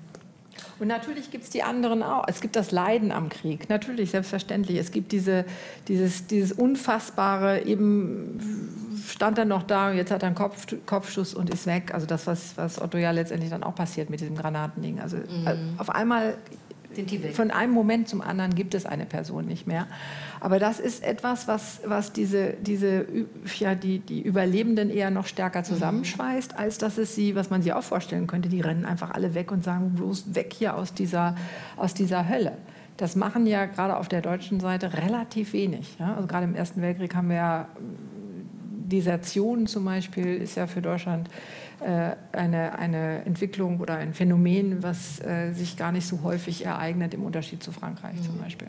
Und natürlich gibt es die anderen auch. Es gibt das Leiden am Krieg, natürlich, selbstverständlich. Es gibt diese, dieses, dieses Unfassbare, eben stand er noch da, jetzt hat er einen Kopf, Kopfschuss und ist weg. Also das, was, was Otto ja letztendlich dann auch passiert mit diesem Granatending. Also mhm. auf einmal von einem Moment zum anderen gibt es eine Person nicht mehr. Aber das ist etwas, was, was diese, diese, ja, die, die Überlebenden eher noch stärker zusammenschweißt, als dass es sie, was man sich auch vorstellen könnte, die rennen einfach alle weg und sagen, bloß weg hier aus dieser, aus dieser Hölle. Das machen ja gerade auf der deutschen Seite relativ wenig. Ja? Also gerade im Ersten Weltkrieg haben wir ja Desertion zum Beispiel ist ja für Deutschland äh, eine, eine Entwicklung oder ein Phänomen, was äh, sich gar nicht so häufig ereignet, im Unterschied zu Frankreich mhm. zum Beispiel.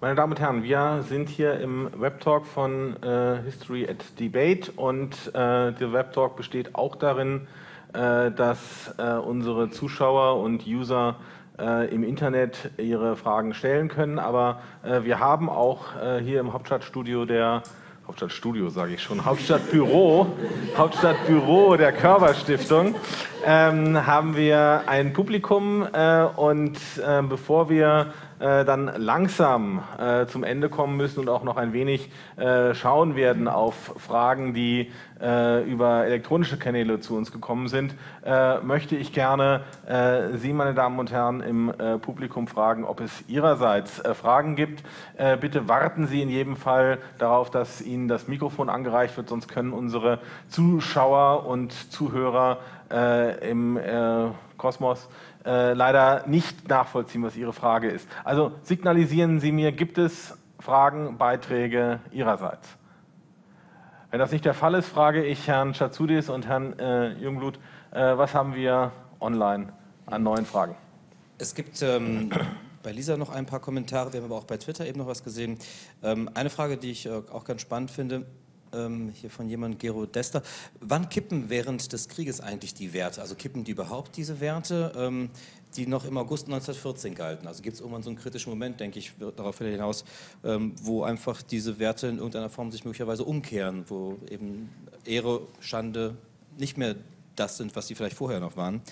Meine Damen und Herren, wir sind hier im Webtalk von äh, History at Debate und äh, der Webtalk besteht auch darin, äh, dass äh, unsere Zuschauer und User äh, im Internet ihre Fragen stellen können. Aber äh, wir haben auch hier im Hauptstadtstudio der Hauptstadtstudio sage ich schon, Hauptstadtbüro, Hauptstadtbüro der Körperstiftung, ähm, haben wir ein Publikum äh, und äh, bevor wir äh, dann langsam äh, zum Ende kommen müssen und auch noch ein wenig äh, schauen werden auf Fragen, die äh, über elektronische Kanäle zu uns gekommen sind, äh, möchte ich gerne Sie, meine Damen und Herren, im Publikum fragen, ob es Ihrerseits Fragen gibt. bitte warten Sie in jedem Fall darauf, dass Ihnen das Mikrofon angereicht wird, sonst können unsere Zuschauer und Zuhörer im Kosmos äh, leider nicht nachvollziehen, was Ihre Frage ist. Also signalisieren Sie mir, gibt es Fragen, Beiträge Ihrerseits? Wenn das nicht der Fall ist, frage ich Herrn Chazoudis und Herrn äh, Jungblut, äh, was haben wir online an neuen Fragen? Es gibt ähm, bei Lisa noch ein paar Kommentare, wir haben aber auch bei Twitter eben noch was gesehen. Ähm, eine Frage, die ich äh, auch ganz spannend finde, ähm, hier von jemandem, Gero Dester. Wann kippen während des Krieges eigentlich die Werte? Also kippen die überhaupt diese Werte, ähm, die noch im August 1914 galten? Also gibt es irgendwann so einen kritischen Moment, denke ich, darauf hinaus, ähm, wo einfach diese Werte in irgendeiner Form sich möglicherweise umkehren, wo eben Ehre, Schande nicht mehr das sind, was sie vielleicht vorher noch waren.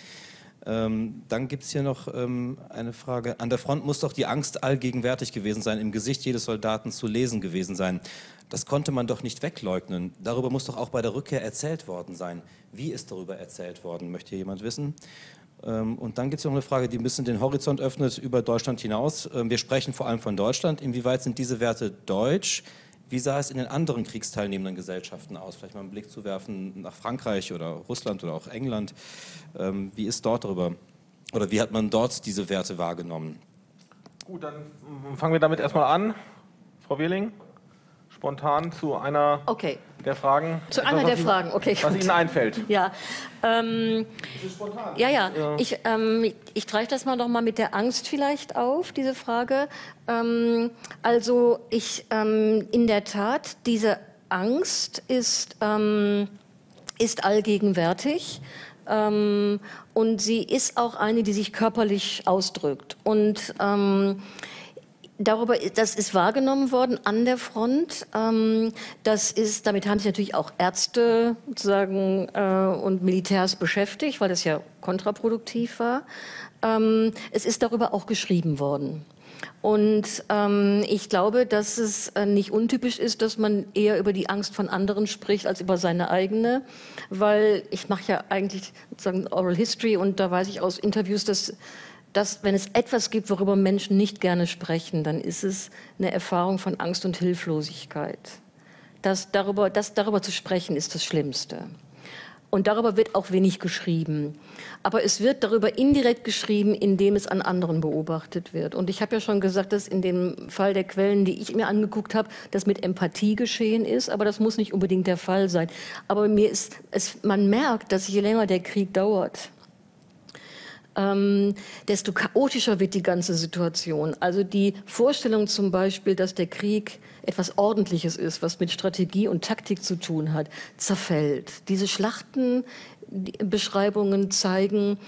Ähm, dann gibt es hier noch ähm, eine Frage. An der Front muss doch die Angst allgegenwärtig gewesen sein, im Gesicht jedes Soldaten zu lesen gewesen sein. Das konnte man doch nicht wegleugnen. Darüber muss doch auch bei der Rückkehr erzählt worden sein. Wie ist darüber erzählt worden? Möchte hier jemand wissen? Ähm, und dann gibt es noch eine Frage, die ein bisschen den Horizont öffnet über Deutschland hinaus. Ähm, wir sprechen vor allem von Deutschland. Inwieweit sind diese Werte deutsch? Wie sah es in den anderen kriegsteilnehmenden Gesellschaften aus? Vielleicht mal einen Blick zu werfen nach Frankreich oder Russland oder auch England. Ähm, wie ist dort darüber? Oder wie hat man dort diese Werte wahrgenommen? Gut, dann fangen wir damit erstmal an. Frau Wehling? Spontan zu einer okay. der Fragen? Zu einer der Fragen, okay. Was gut. Ihnen einfällt. Ja, ähm, spontan. ja, ja. ja. Ich, ähm, ich greife das mal noch mal mit der Angst vielleicht auf, diese Frage. Ähm, also ich, ähm, in der Tat, diese Angst ist, ähm, ist allgegenwärtig. Ähm, und sie ist auch eine, die sich körperlich ausdrückt. Und darüber, das ist wahrgenommen worden an der Front. Ähm, das ist, damit haben sich natürlich auch Ärzte sozusagen äh, und Militärs beschäftigt, weil das ja kontraproduktiv war. Ähm, es ist darüber auch geschrieben worden. Und ähm, ich glaube, dass es äh, nicht untypisch ist, dass man eher über die Angst von anderen spricht als über seine eigene, weil ich mache ja eigentlich sozusagen Oral History und da weiß ich aus Interviews, dass dass wenn es etwas gibt, worüber Menschen nicht gerne sprechen, dann ist es eine Erfahrung von Angst und Hilflosigkeit. Das darüber, das darüber zu sprechen ist das Schlimmste. Und darüber wird auch wenig geschrieben. Aber es wird darüber indirekt geschrieben, indem es an anderen beobachtet wird. Und ich habe ja schon gesagt, dass in dem Fall der Quellen, die ich mir angeguckt habe, das mit Empathie geschehen ist. Aber das muss nicht unbedingt der Fall sein. Aber mir ist, es, man merkt, dass je länger der Krieg dauert, ähm, desto chaotischer wird die ganze Situation. Also die Vorstellung zum Beispiel, dass der Krieg etwas Ordentliches ist, was mit Strategie und Taktik zu tun hat, zerfällt. Diese Schlachtenbeschreibungen zeigen,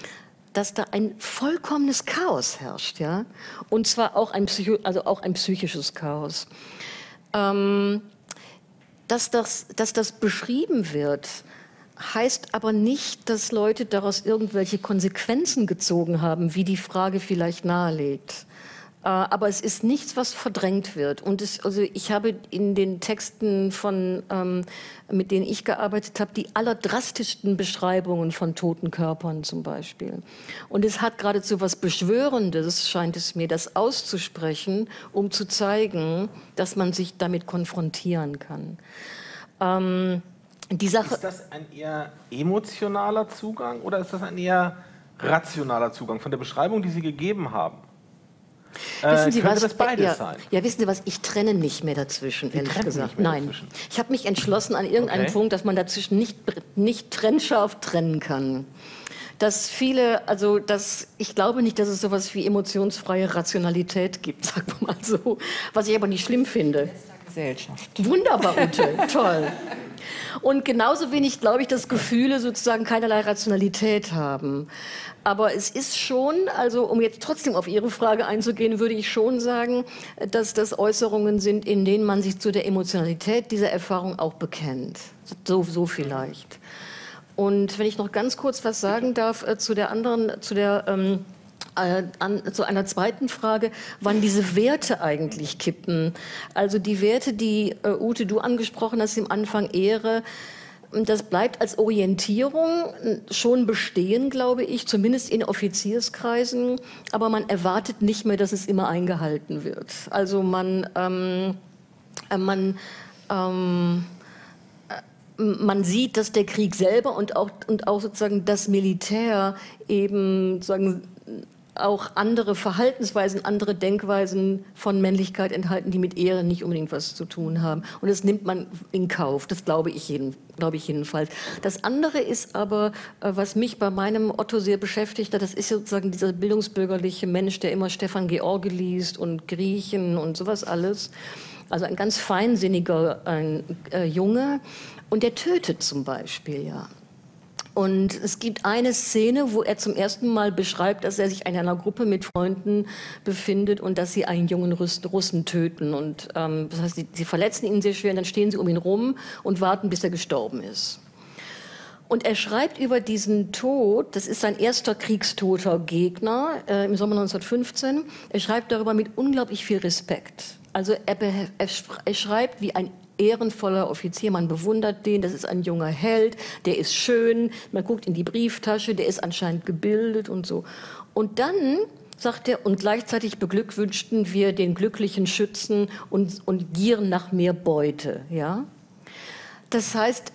dass da ein vollkommenes Chaos herrscht, ja, und zwar auch ein, Psycho also auch ein psychisches Chaos. Ähm, dass, das, dass das beschrieben wird, heißt aber nicht, dass Leute daraus irgendwelche Konsequenzen gezogen haben, wie die Frage vielleicht nahelegt. Äh, aber es ist nichts, was verdrängt wird. Und es, also ich habe in den Texten von, ähm, mit denen ich gearbeitet habe, die allerdrastischsten Beschreibungen von toten Körpern zum Beispiel. Und es hat geradezu was Beschwörendes, scheint es mir, das auszusprechen, um zu zeigen, dass man sich damit konfrontieren kann. Ähm, Sache ist das ein eher emotionaler Zugang oder ist das ein eher rationaler Zugang von der Beschreibung, die Sie gegeben haben? Äh, wissen Sie was? das beides ja, sein? Ja, wissen Sie was? Ich trenne nicht mehr dazwischen, Sie ehrlich gesagt. Nein. Dazwischen. Ich habe mich entschlossen an irgendeinem okay. Punkt, dass man dazwischen nicht, nicht trennscharf trennen kann. Dass viele, also dass ich glaube nicht, dass es sowas wie emotionsfreie Rationalität gibt, sagen wir mal so. Was ich aber nicht schlimm finde. Gesellschaft. Wunderbar, Ute, toll. Und genauso wenig glaube ich, dass Gefühle sozusagen keinerlei Rationalität haben. Aber es ist schon, also um jetzt trotzdem auf Ihre Frage einzugehen, würde ich schon sagen, dass das Äußerungen sind, in denen man sich zu der Emotionalität dieser Erfahrung auch bekennt. So, so vielleicht. Und wenn ich noch ganz kurz was sagen darf äh, zu der anderen, zu der ähm, äh, an, zu einer zweiten Frage, wann diese Werte eigentlich kippen. Also die Werte, die äh, Ute du angesprochen hast im Anfang Ehre, das bleibt als Orientierung schon bestehen, glaube ich, zumindest in Offizierskreisen, aber man erwartet nicht mehr, dass es immer eingehalten wird. Also man, ähm, äh, man ähm, äh, man sieht, dass der Krieg selber und auch, und auch sozusagen das Militär eben sozusagen auch andere Verhaltensweisen, andere Denkweisen von Männlichkeit enthalten, die mit Ehre nicht unbedingt was zu tun haben. Und das nimmt man in Kauf. Das glaube ich, jeden, glaube ich jedenfalls. Das andere ist aber, äh, was mich bei meinem Otto sehr beschäftigt hat, das ist sozusagen dieser bildungsbürgerliche Mensch, der immer Stefan George liest und Griechen und sowas alles. Also ein ganz feinsinniger ein, äh, Junge. Und der tötet zum Beispiel, ja. Und es gibt eine Szene, wo er zum ersten Mal beschreibt, dass er sich in einer Gruppe mit Freunden befindet und dass sie einen jungen Russen töten. Und ähm, das heißt, sie, sie verletzen ihn sehr schwer und dann stehen sie um ihn rum und warten, bis er gestorben ist. Und er schreibt über diesen Tod, das ist sein erster kriegstoter Gegner äh, im Sommer 1915, er schreibt darüber mit unglaublich viel Respekt. Also er, er, schreibt wie ein ehrenvoller Offizier, man bewundert den, das ist ein junger Held, der ist schön, man guckt in die Brieftasche, der ist anscheinend gebildet und so. Und dann sagt er, und gleichzeitig beglückwünschten wir den glücklichen Schützen und, und gieren nach mehr Beute. Ja? Das heißt,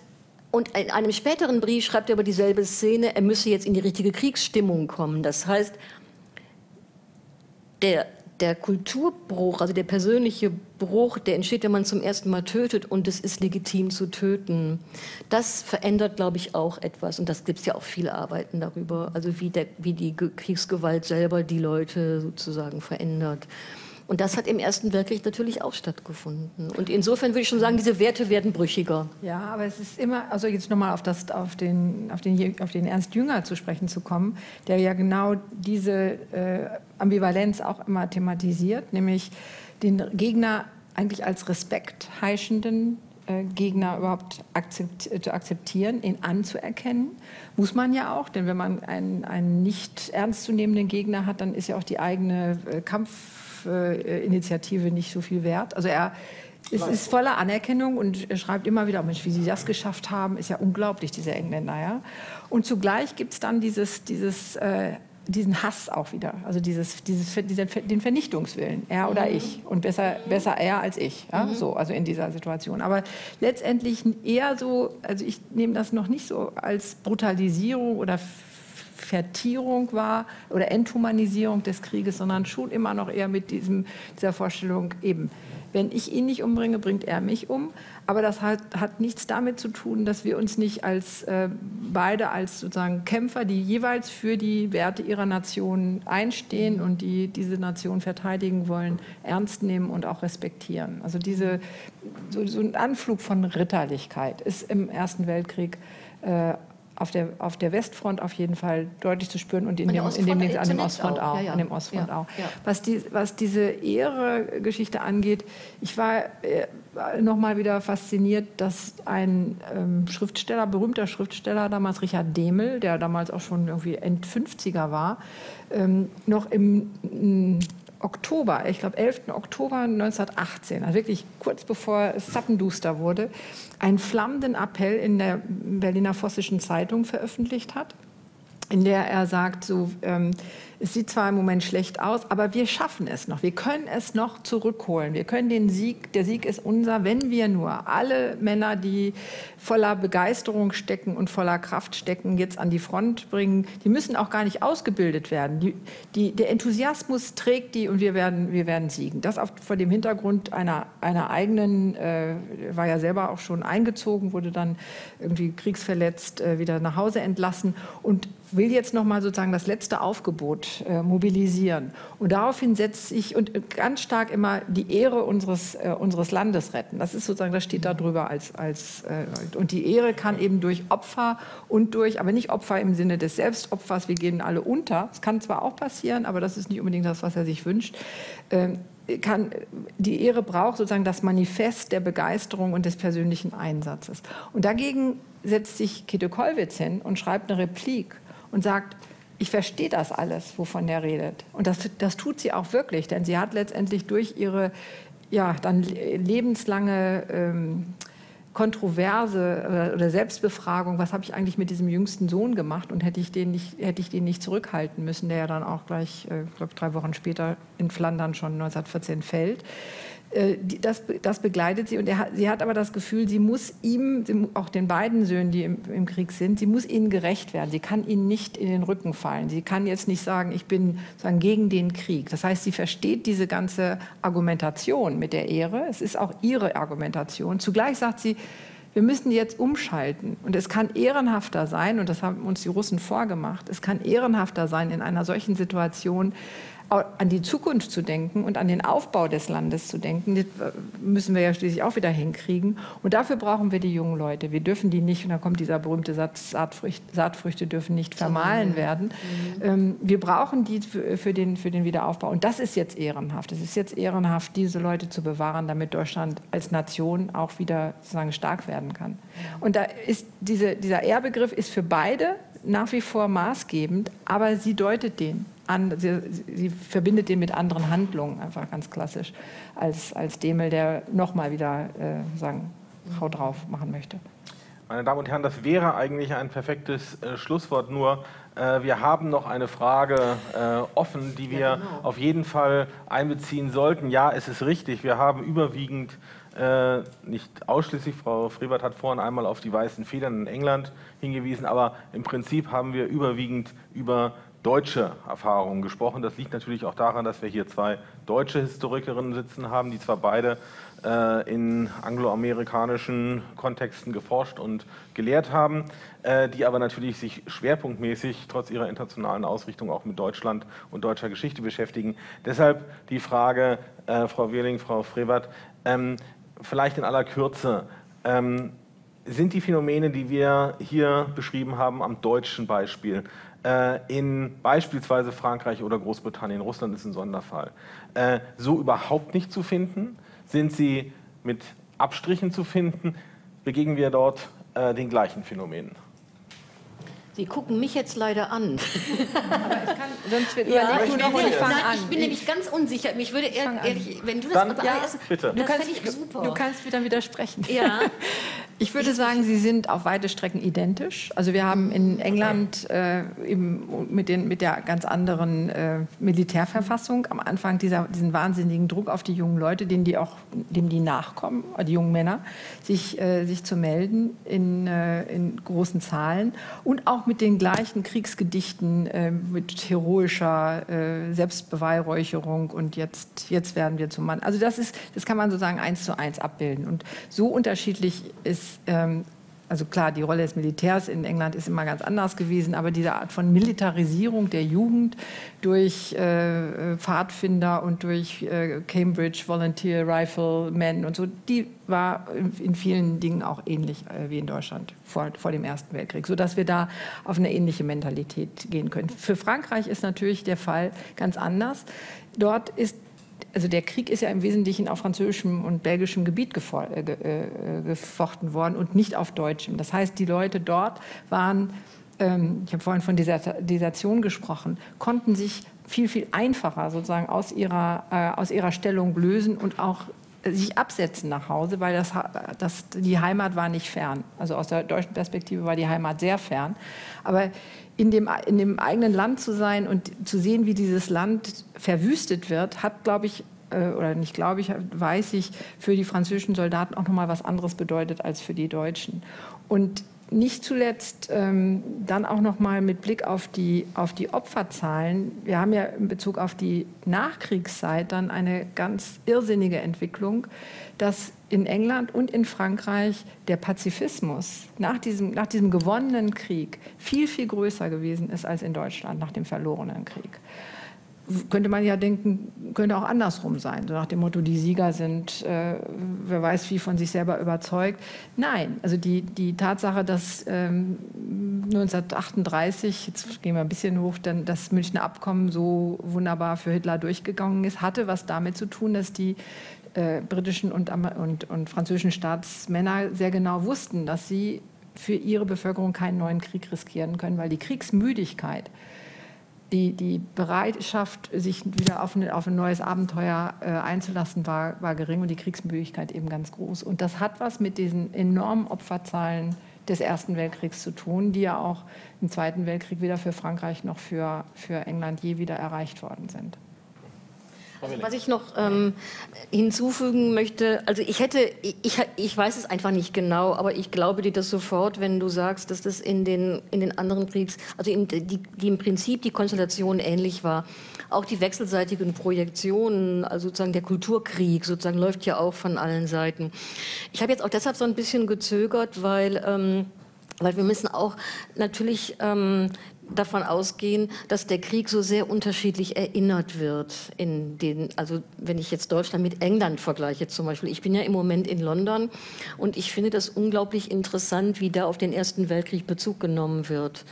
und in einem späteren Brief schreibt er über dieselbe Szene, er müsse jetzt in die richtige Kriegsstimmung kommen. Das heißt, der der Kulturbruch, also der persönliche Bruch, der entsteht, wenn man zum ersten Mal tötet und es ist legitim zu töten. Das verändert, glaube ich, auch etwas. Und das gibt es ja auch viele Arbeiten darüber, also wie, der, wie die Kriegsgewalt selber die Leute sozusagen verändert. Und das hat im Ersten Weltkrieg natürlich auch stattgefunden. Und insofern würde ich schon sagen, diese Werte werden brüchiger. Ja, aber es ist immer, also jetzt nochmal auf, auf, den, auf, den, auf den Ernst Jünger zu sprechen zu kommen, der ja genau diese äh, Ambivalenz auch immer thematisiert, nämlich den Gegner eigentlich als Respekt heischenden äh, Gegner überhaupt akzept, zu akzeptieren, ihn anzuerkennen. Muss man ja auch, denn wenn man einen, einen nicht ernstzunehmenden Gegner hat, dann ist ja auch die eigene äh, Kampf Initiative nicht so viel wert. Also er es ist voller Anerkennung und er schreibt immer wieder, Mensch, wie Sie das geschafft haben, ist ja unglaublich, diese Engländer. Ja? Und zugleich gibt es dann dieses, dieses äh, diesen Hass auch wieder, also dieses, dieses, diesen, den Vernichtungswillen, er oder mhm. ich und besser, besser er als ich, ja? Mhm. so, also in dieser Situation. Aber letztendlich eher so, also ich nehme das noch nicht so als Brutalisierung oder Vertierung war oder Enthumanisierung des Krieges, sondern schon immer noch eher mit diesem, dieser Vorstellung eben, wenn ich ihn nicht umbringe, bringt er mich um. Aber das hat, hat nichts damit zu tun, dass wir uns nicht als äh, beide als sozusagen Kämpfer, die jeweils für die Werte ihrer Nation einstehen und die diese Nation verteidigen wollen, ernst nehmen und auch respektieren. Also diese, so, so ein Anflug von Ritterlichkeit ist im Ersten Weltkrieg äh, auf der, auf der Westfront auf jeden Fall deutlich zu spüren und in dem, in dem, an dem Ostfront auch. auch. Ja, ja. An dem Ostfront ja, auch. Was, die, was diese Ehre-Geschichte angeht, ich war äh, noch mal wieder fasziniert, dass ein ähm, Schriftsteller, berühmter Schriftsteller, damals Richard Demel, der damals auch schon irgendwie End 50er war, ähm, noch im Oktober, ich glaube 11. Oktober 1918, also wirklich kurz bevor es zappenduster wurde, einen flammenden Appell in der Berliner Vossischen Zeitung veröffentlicht hat, in der er sagt, so, ähm, es sieht zwar im Moment schlecht aus, aber wir schaffen es noch. Wir können es noch zurückholen. Wir können den Sieg, der Sieg ist unser, wenn wir nur alle Männer, die voller Begeisterung stecken und voller Kraft stecken, jetzt an die Front bringen. Die müssen auch gar nicht ausgebildet werden. Die, die, der Enthusiasmus trägt die und wir werden, wir werden siegen. Das auf, vor dem Hintergrund einer, einer eigenen, äh, war ja selber auch schon eingezogen, wurde dann irgendwie kriegsverletzt äh, wieder nach Hause entlassen und will jetzt noch mal sozusagen das letzte Aufgebot äh, mobilisieren. Und daraufhin setzt sich und ganz stark immer die Ehre unseres, äh, unseres Landes retten. Das ist sozusagen, das steht da drüber als, als äh, und die Ehre kann eben durch Opfer und durch, aber nicht Opfer im Sinne des Selbstopfers, wir gehen alle unter. Das kann zwar auch passieren, aber das ist nicht unbedingt das, was er sich wünscht. Ähm, kann, die Ehre braucht sozusagen das Manifest der Begeisterung und des persönlichen Einsatzes. Und dagegen setzt sich Käthe Kollwitz hin und schreibt eine Replik und sagt, ich verstehe das alles, wovon er redet. Und das, das tut sie auch wirklich, denn sie hat letztendlich durch ihre ja, dann lebenslange ähm, Kontroverse oder Selbstbefragung, was habe ich eigentlich mit diesem jüngsten Sohn gemacht und hätte ich den nicht, hätte ich den nicht zurückhalten müssen, der ja dann auch gleich, äh, glaube drei Wochen später in Flandern schon 1914 fällt. Äh, das, das, begleitet sie und er, sie hat aber das Gefühl, sie muss ihm, auch den beiden Söhnen, die im, im, Krieg sind, sie muss ihnen gerecht werden. Sie kann ihnen nicht in den Rücken fallen. Sie kann jetzt nicht sagen, ich bin sagen, gegen den Krieg. Das heißt, sie versteht diese ganze Argumentation mit der Ehre. Es ist auch ihre Argumentation. Zugleich sagt sie, wir müssen jetzt umschalten. Und es kann ehrenhafter sein, und das haben uns die Russen vorgemacht, es kann ehrenhafter sein, in einer solchen Situation an die Zukunft zu denken und an den Aufbau des Landes zu denken, das äh, müssen wir ja schließlich auch wieder hinkriegen. Und dafür brauchen wir die jungen Leute. Wir dürfen die nicht, und da kommt dieser berühmte Satz, Saatfrüchte, Saatfrüchte dürfen nicht vermahlen werden. Mhm. Ähm, wir brauchen die für, für, den, für den Wiederaufbau. Und das ist jetzt ehrenhaft. Es ist jetzt ehrenhaft, diese Leute zu bewahren, damit Deutschland als Nation auch wieder sozusagen stark werden kann. Und da ist diese, dieser Ehrbegriff ist für beide nach wie vor maßgebend, aber sie deutet den an, sie, sie, verbindet den mit anderen Handlungen, einfach ganz klassisch, als, als Demel, der nochmal wieder äh, sagen, Frau drauf machen möchte. Meine Damen und Herren, das wäre eigentlich ein perfektes äh, Schlusswort. Nur äh, wir haben noch eine Frage äh, offen, die wir ja, genau. auf jeden Fall einbeziehen sollten. Ja, es ist richtig. Wir haben überwiegend, äh, nicht ausschließlich, Frau Frebert hat vorhin einmal auf die weißen Federn in England hingewiesen, aber im Prinzip haben wir überwiegend über deutsche Erfahrungen gesprochen. Das liegt natürlich auch daran, dass wir hier zwei deutsche Historikerinnen sitzen haben, die zwar beide äh, in angloamerikanischen Kontexten geforscht und gelehrt haben, äh, die aber natürlich sich schwerpunktmäßig trotz ihrer internationalen Ausrichtung auch mit Deutschland und deutscher Geschichte beschäftigen. Deshalb die Frage, äh, Frau Wierling, Frau Frevert, ähm, vielleicht in aller Kürze, ähm, sind die Phänomene, die wir hier beschrieben haben, am deutschen Beispiel in beispielsweise Frankreich oder Großbritannien, Russland ist ein Sonderfall, äh, so überhaupt nicht zu finden? Sind sie mit Abstrichen zu finden? Begegnen wir dort äh, den gleichen Phänomenen? Sie gucken mich jetzt leider an. Aber es kann, sonst wird ja, ich, noch ich, nein, ich bin nämlich ganz unsicher. Mich würde ehrlich, wenn du das dann, ja, bitte. Du kannst, super. du kannst dann widersprechen. Ja. Ich würde sagen, sie sind auf weite Strecken identisch. Also wir haben in England äh, eben mit, den, mit der ganz anderen äh, Militärverfassung am Anfang dieser, diesen wahnsinnigen Druck auf die jungen Leute, denen die auch, dem die nachkommen, die jungen Männer, sich, äh, sich zu melden in, äh, in großen Zahlen und auch mit den gleichen Kriegsgedichten äh, mit heroischer äh, Selbstbeweihräucherung und jetzt, jetzt werden wir zum Mann. Also das ist, das kann man sozusagen eins zu eins abbilden. Und so unterschiedlich ist, ähm, also klar, die Rolle des Militärs in England ist immer ganz anders gewesen, aber diese Art von Militarisierung der Jugend durch äh, Pfadfinder und durch äh, Cambridge Volunteer Riflemen und so, die war in vielen Dingen auch ähnlich äh, wie in Deutschland vor, vor dem Ersten Weltkrieg, sodass wir da auf eine ähnliche Mentalität gehen können. Für Frankreich ist natürlich der Fall ganz anders. Dort ist also der Krieg ist ja im Wesentlichen auf französischem und belgischem Gebiet äh, äh, gefochten worden und nicht auf deutschem. Das heißt, die Leute dort waren, ähm, ich habe vorhin von Desertion gesprochen, konnten sich viel, viel einfacher sozusagen aus ihrer, äh, aus ihrer Stellung lösen und auch sich absetzen nach Hause, weil das, das, die Heimat war nicht fern. Also aus der deutschen Perspektive war die Heimat sehr fern. Aber in dem, in dem eigenen Land zu sein und zu sehen, wie dieses Land verwüstet wird, hat, glaube ich, äh, oder nicht glaube ich, weiß ich, für die französischen Soldaten auch nochmal was anderes bedeutet als für die Deutschen. Und nicht zuletzt ähm, dann auch noch mal mit Blick auf die, auf die Opferzahlen. Wir haben ja in Bezug auf die Nachkriegszeit dann eine ganz irrsinnige Entwicklung, dass in England und in Frankreich der Pazifismus nach diesem, nach diesem gewonnenen Krieg viel, viel größer gewesen ist als in Deutschland nach dem verlorenen Krieg könnte man ja denken, könnte auch andersrum sein. So nach dem Motto, die Sieger sind, äh, wer weiß wie, von sich selber überzeugt. Nein, also die, die Tatsache, dass ähm, 1938, jetzt gehen wir ein bisschen hoch, denn das Münchner Abkommen so wunderbar für Hitler durchgegangen ist, hatte was damit zu tun, dass die äh, britischen und, und, und französischen Staatsmänner sehr genau wussten, dass sie für ihre Bevölkerung keinen neuen Krieg riskieren können, weil die Kriegsmüdigkeit die, die Bereitschaft, sich wieder auf, eine, auf ein neues Abenteuer äh, einzulassen, war, war gering und die Kriegsmüdigkeit eben ganz groß. Und das hat was mit diesen enormen Opferzahlen des Ersten Weltkriegs zu tun, die ja auch im Zweiten Weltkrieg weder für Frankreich noch für, für England je wieder erreicht worden sind. Was ich noch ähm, hinzufügen möchte, also ich hätte, ich, ich weiß es einfach nicht genau, aber ich glaube dir das sofort, wenn du sagst, dass das in den, in den anderen Kriegs, also im, die, die im Prinzip die Konstellation ähnlich war. Auch die wechselseitigen Projektionen, also sozusagen der Kulturkrieg sozusagen läuft ja auch von allen Seiten. Ich habe jetzt auch deshalb so ein bisschen gezögert, weil ähm, weil wir müssen auch natürlich ähm, davon ausgehen, dass der Krieg so sehr unterschiedlich erinnert wird. In den, also wenn ich jetzt Deutschland mit England vergleiche zum Beispiel. Ich bin ja im Moment in London und ich finde das unglaublich interessant, wie da auf den Ersten Weltkrieg Bezug genommen wird.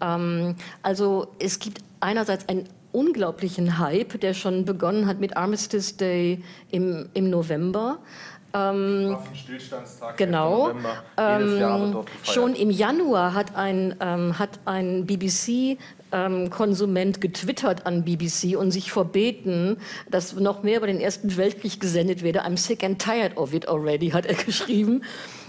Ähm, also es gibt einerseits einen unglaublichen Hype, der schon begonnen hat mit Armistice Day im, im November. Ähm, Waffenstillstandstag genau. November. Ähm, schon im Januar hat ein, ähm, hat ein BBC ähm, Konsument getwittert an BBC und sich verbeten, dass noch mehr über den Ersten Weltkrieg gesendet werde. I'm sick and tired of it already, hat er geschrieben.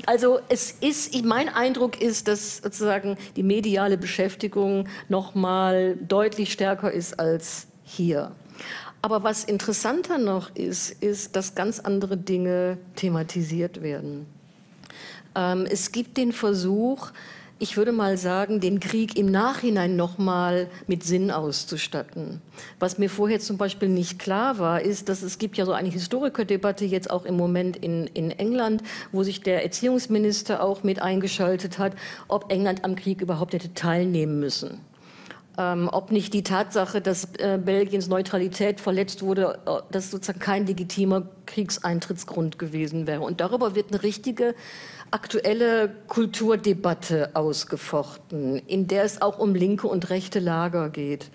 Also es ist, mein Eindruck ist, dass sozusagen die mediale Beschäftigung noch mal deutlich stärker ist als hier. Aber was interessanter noch ist, ist, dass ganz andere Dinge thematisiert werden. Ähm, es gibt den Versuch, ich würde mal sagen, den Krieg im Nachhinein nochmal mit Sinn auszustatten. Was mir vorher zum Beispiel nicht klar war, ist, dass es gibt ja so eine Historikerdebatte jetzt auch im Moment in, in England, wo sich der Erziehungsminister auch mit eingeschaltet hat, ob England am Krieg überhaupt hätte teilnehmen müssen ähm, ob nicht die Tatsache, dass äh, Belgiens Neutralität verletzt wurde, äh, das sozusagen kein legitimer Kriegseintrittsgrund gewesen wäre. Und darüber wird eine richtige aktuelle Kulturdebatte ausgefochten, in der es auch um linke und rechte Lager geht.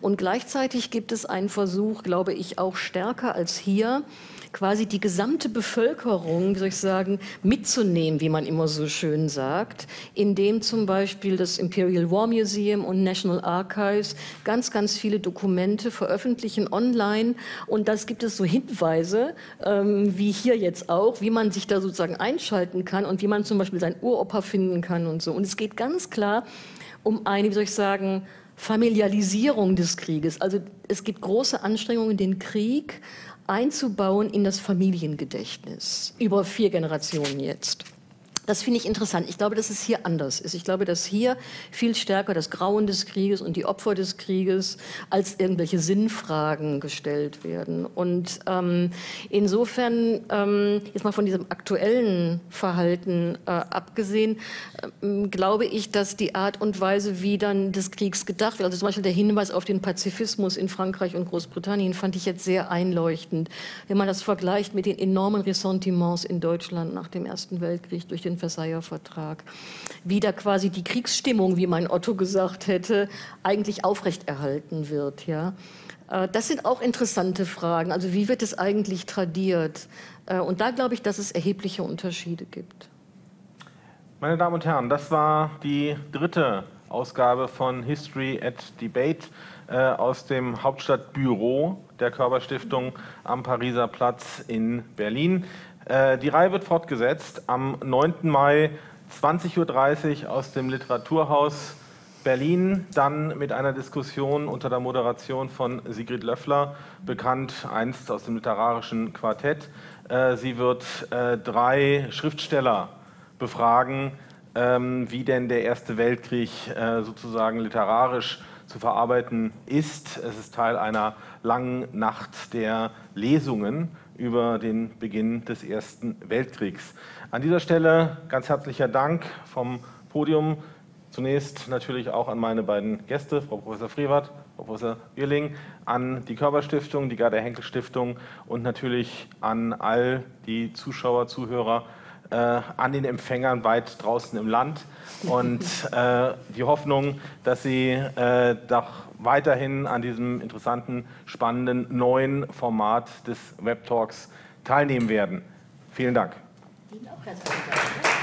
Und gleichzeitig gibt es einen Versuch, glaube ich, auch stärker als hier, quasi die gesamte Bevölkerung, wie soll ich sagen, mitzunehmen, wie man immer so schön sagt, indem zum Beispiel das Imperial War Museum und National Archives ganz, ganz viele Dokumente veröffentlichen online und das gibt es so Hinweise, ähm, wie hier jetzt auch, wie man sich da sozusagen einschalten kann und wie man zum Beispiel sein Uropa finden kann und so. Und es geht ganz klar um eine, wie soll ich sagen, Familialisierung des Krieges. Also es gibt große Anstrengungen, den Krieg einzubauen in das Familiengedächtnis über vier Generationen jetzt. Das finde ich interessant. Ich glaube, dass es hier anders ist. Ich glaube, dass hier viel stärker das Grauen des Krieges und die Opfer des Krieges als irgendwelche Sinnfragen gestellt werden. Und ähm, insofern, ähm, jetzt mal von diesem aktuellen Verhalten äh, abgesehen, äh, glaube ich, dass die Art und Weise, wie dann des Kriegs gedacht wird, also zum Beispiel der Hinweis auf den Pazifismus in Frankreich und Großbritannien, fand ich jetzt sehr einleuchtend. Wenn man das vergleicht mit den enormen Ressentiments in Deutschland nach dem Ersten Weltkrieg durch den Versailler Vertrag, wie da quasi die Kriegsstimmung, wie mein Otto gesagt hätte, eigentlich aufrechterhalten wird. Ja? Äh, das sind auch interessante Fragen. Also wie wird es eigentlich tradiert? Äh, und da glaube ich, dass es erhebliche Unterschiede gibt. Meine Damen und Herren, das war die dritte Ausgabe von History at Debate äh, aus dem Hauptstadtbüro der Körperstiftung am Pariser Platz in Berlin. Äh, die Reihe wird fortgesetzt am 9. Mai 20.30 Uhr aus dem Literaturhaus Berlin, dann mit einer Diskussion unter der Moderation von Sigrid Löffler, bekannt einst aus dem literarischen Quartett. Äh, sie wird äh, drei Schriftsteller befragen, ähm, wie denn der Erste Weltkrieg sozusagen literarisch zu verarbeiten ist. Es ist Teil einer langen Nacht der Lesungen über den Beginn des Ersten Weltkriegs. An dieser Stelle ganz herzlicher Dank vom Podium. Zunächst natürlich auch an meine beiden Gäste, Frau Professor Frevert, Frau Professor Wirling, an die Körperstiftung, die Gerda Henkel Stiftung und natürlich an all die Zuschauer, Zuhörer, äh, an den Empfängern weit draußen im Land und äh, die Hoffnung, dass Sie äh, doch weiterhin an diesem interessanten, spannenden neuen Format des Web Talks teilnehmen werden. Vielen Dank. Ihnen auch herzlichen Dank.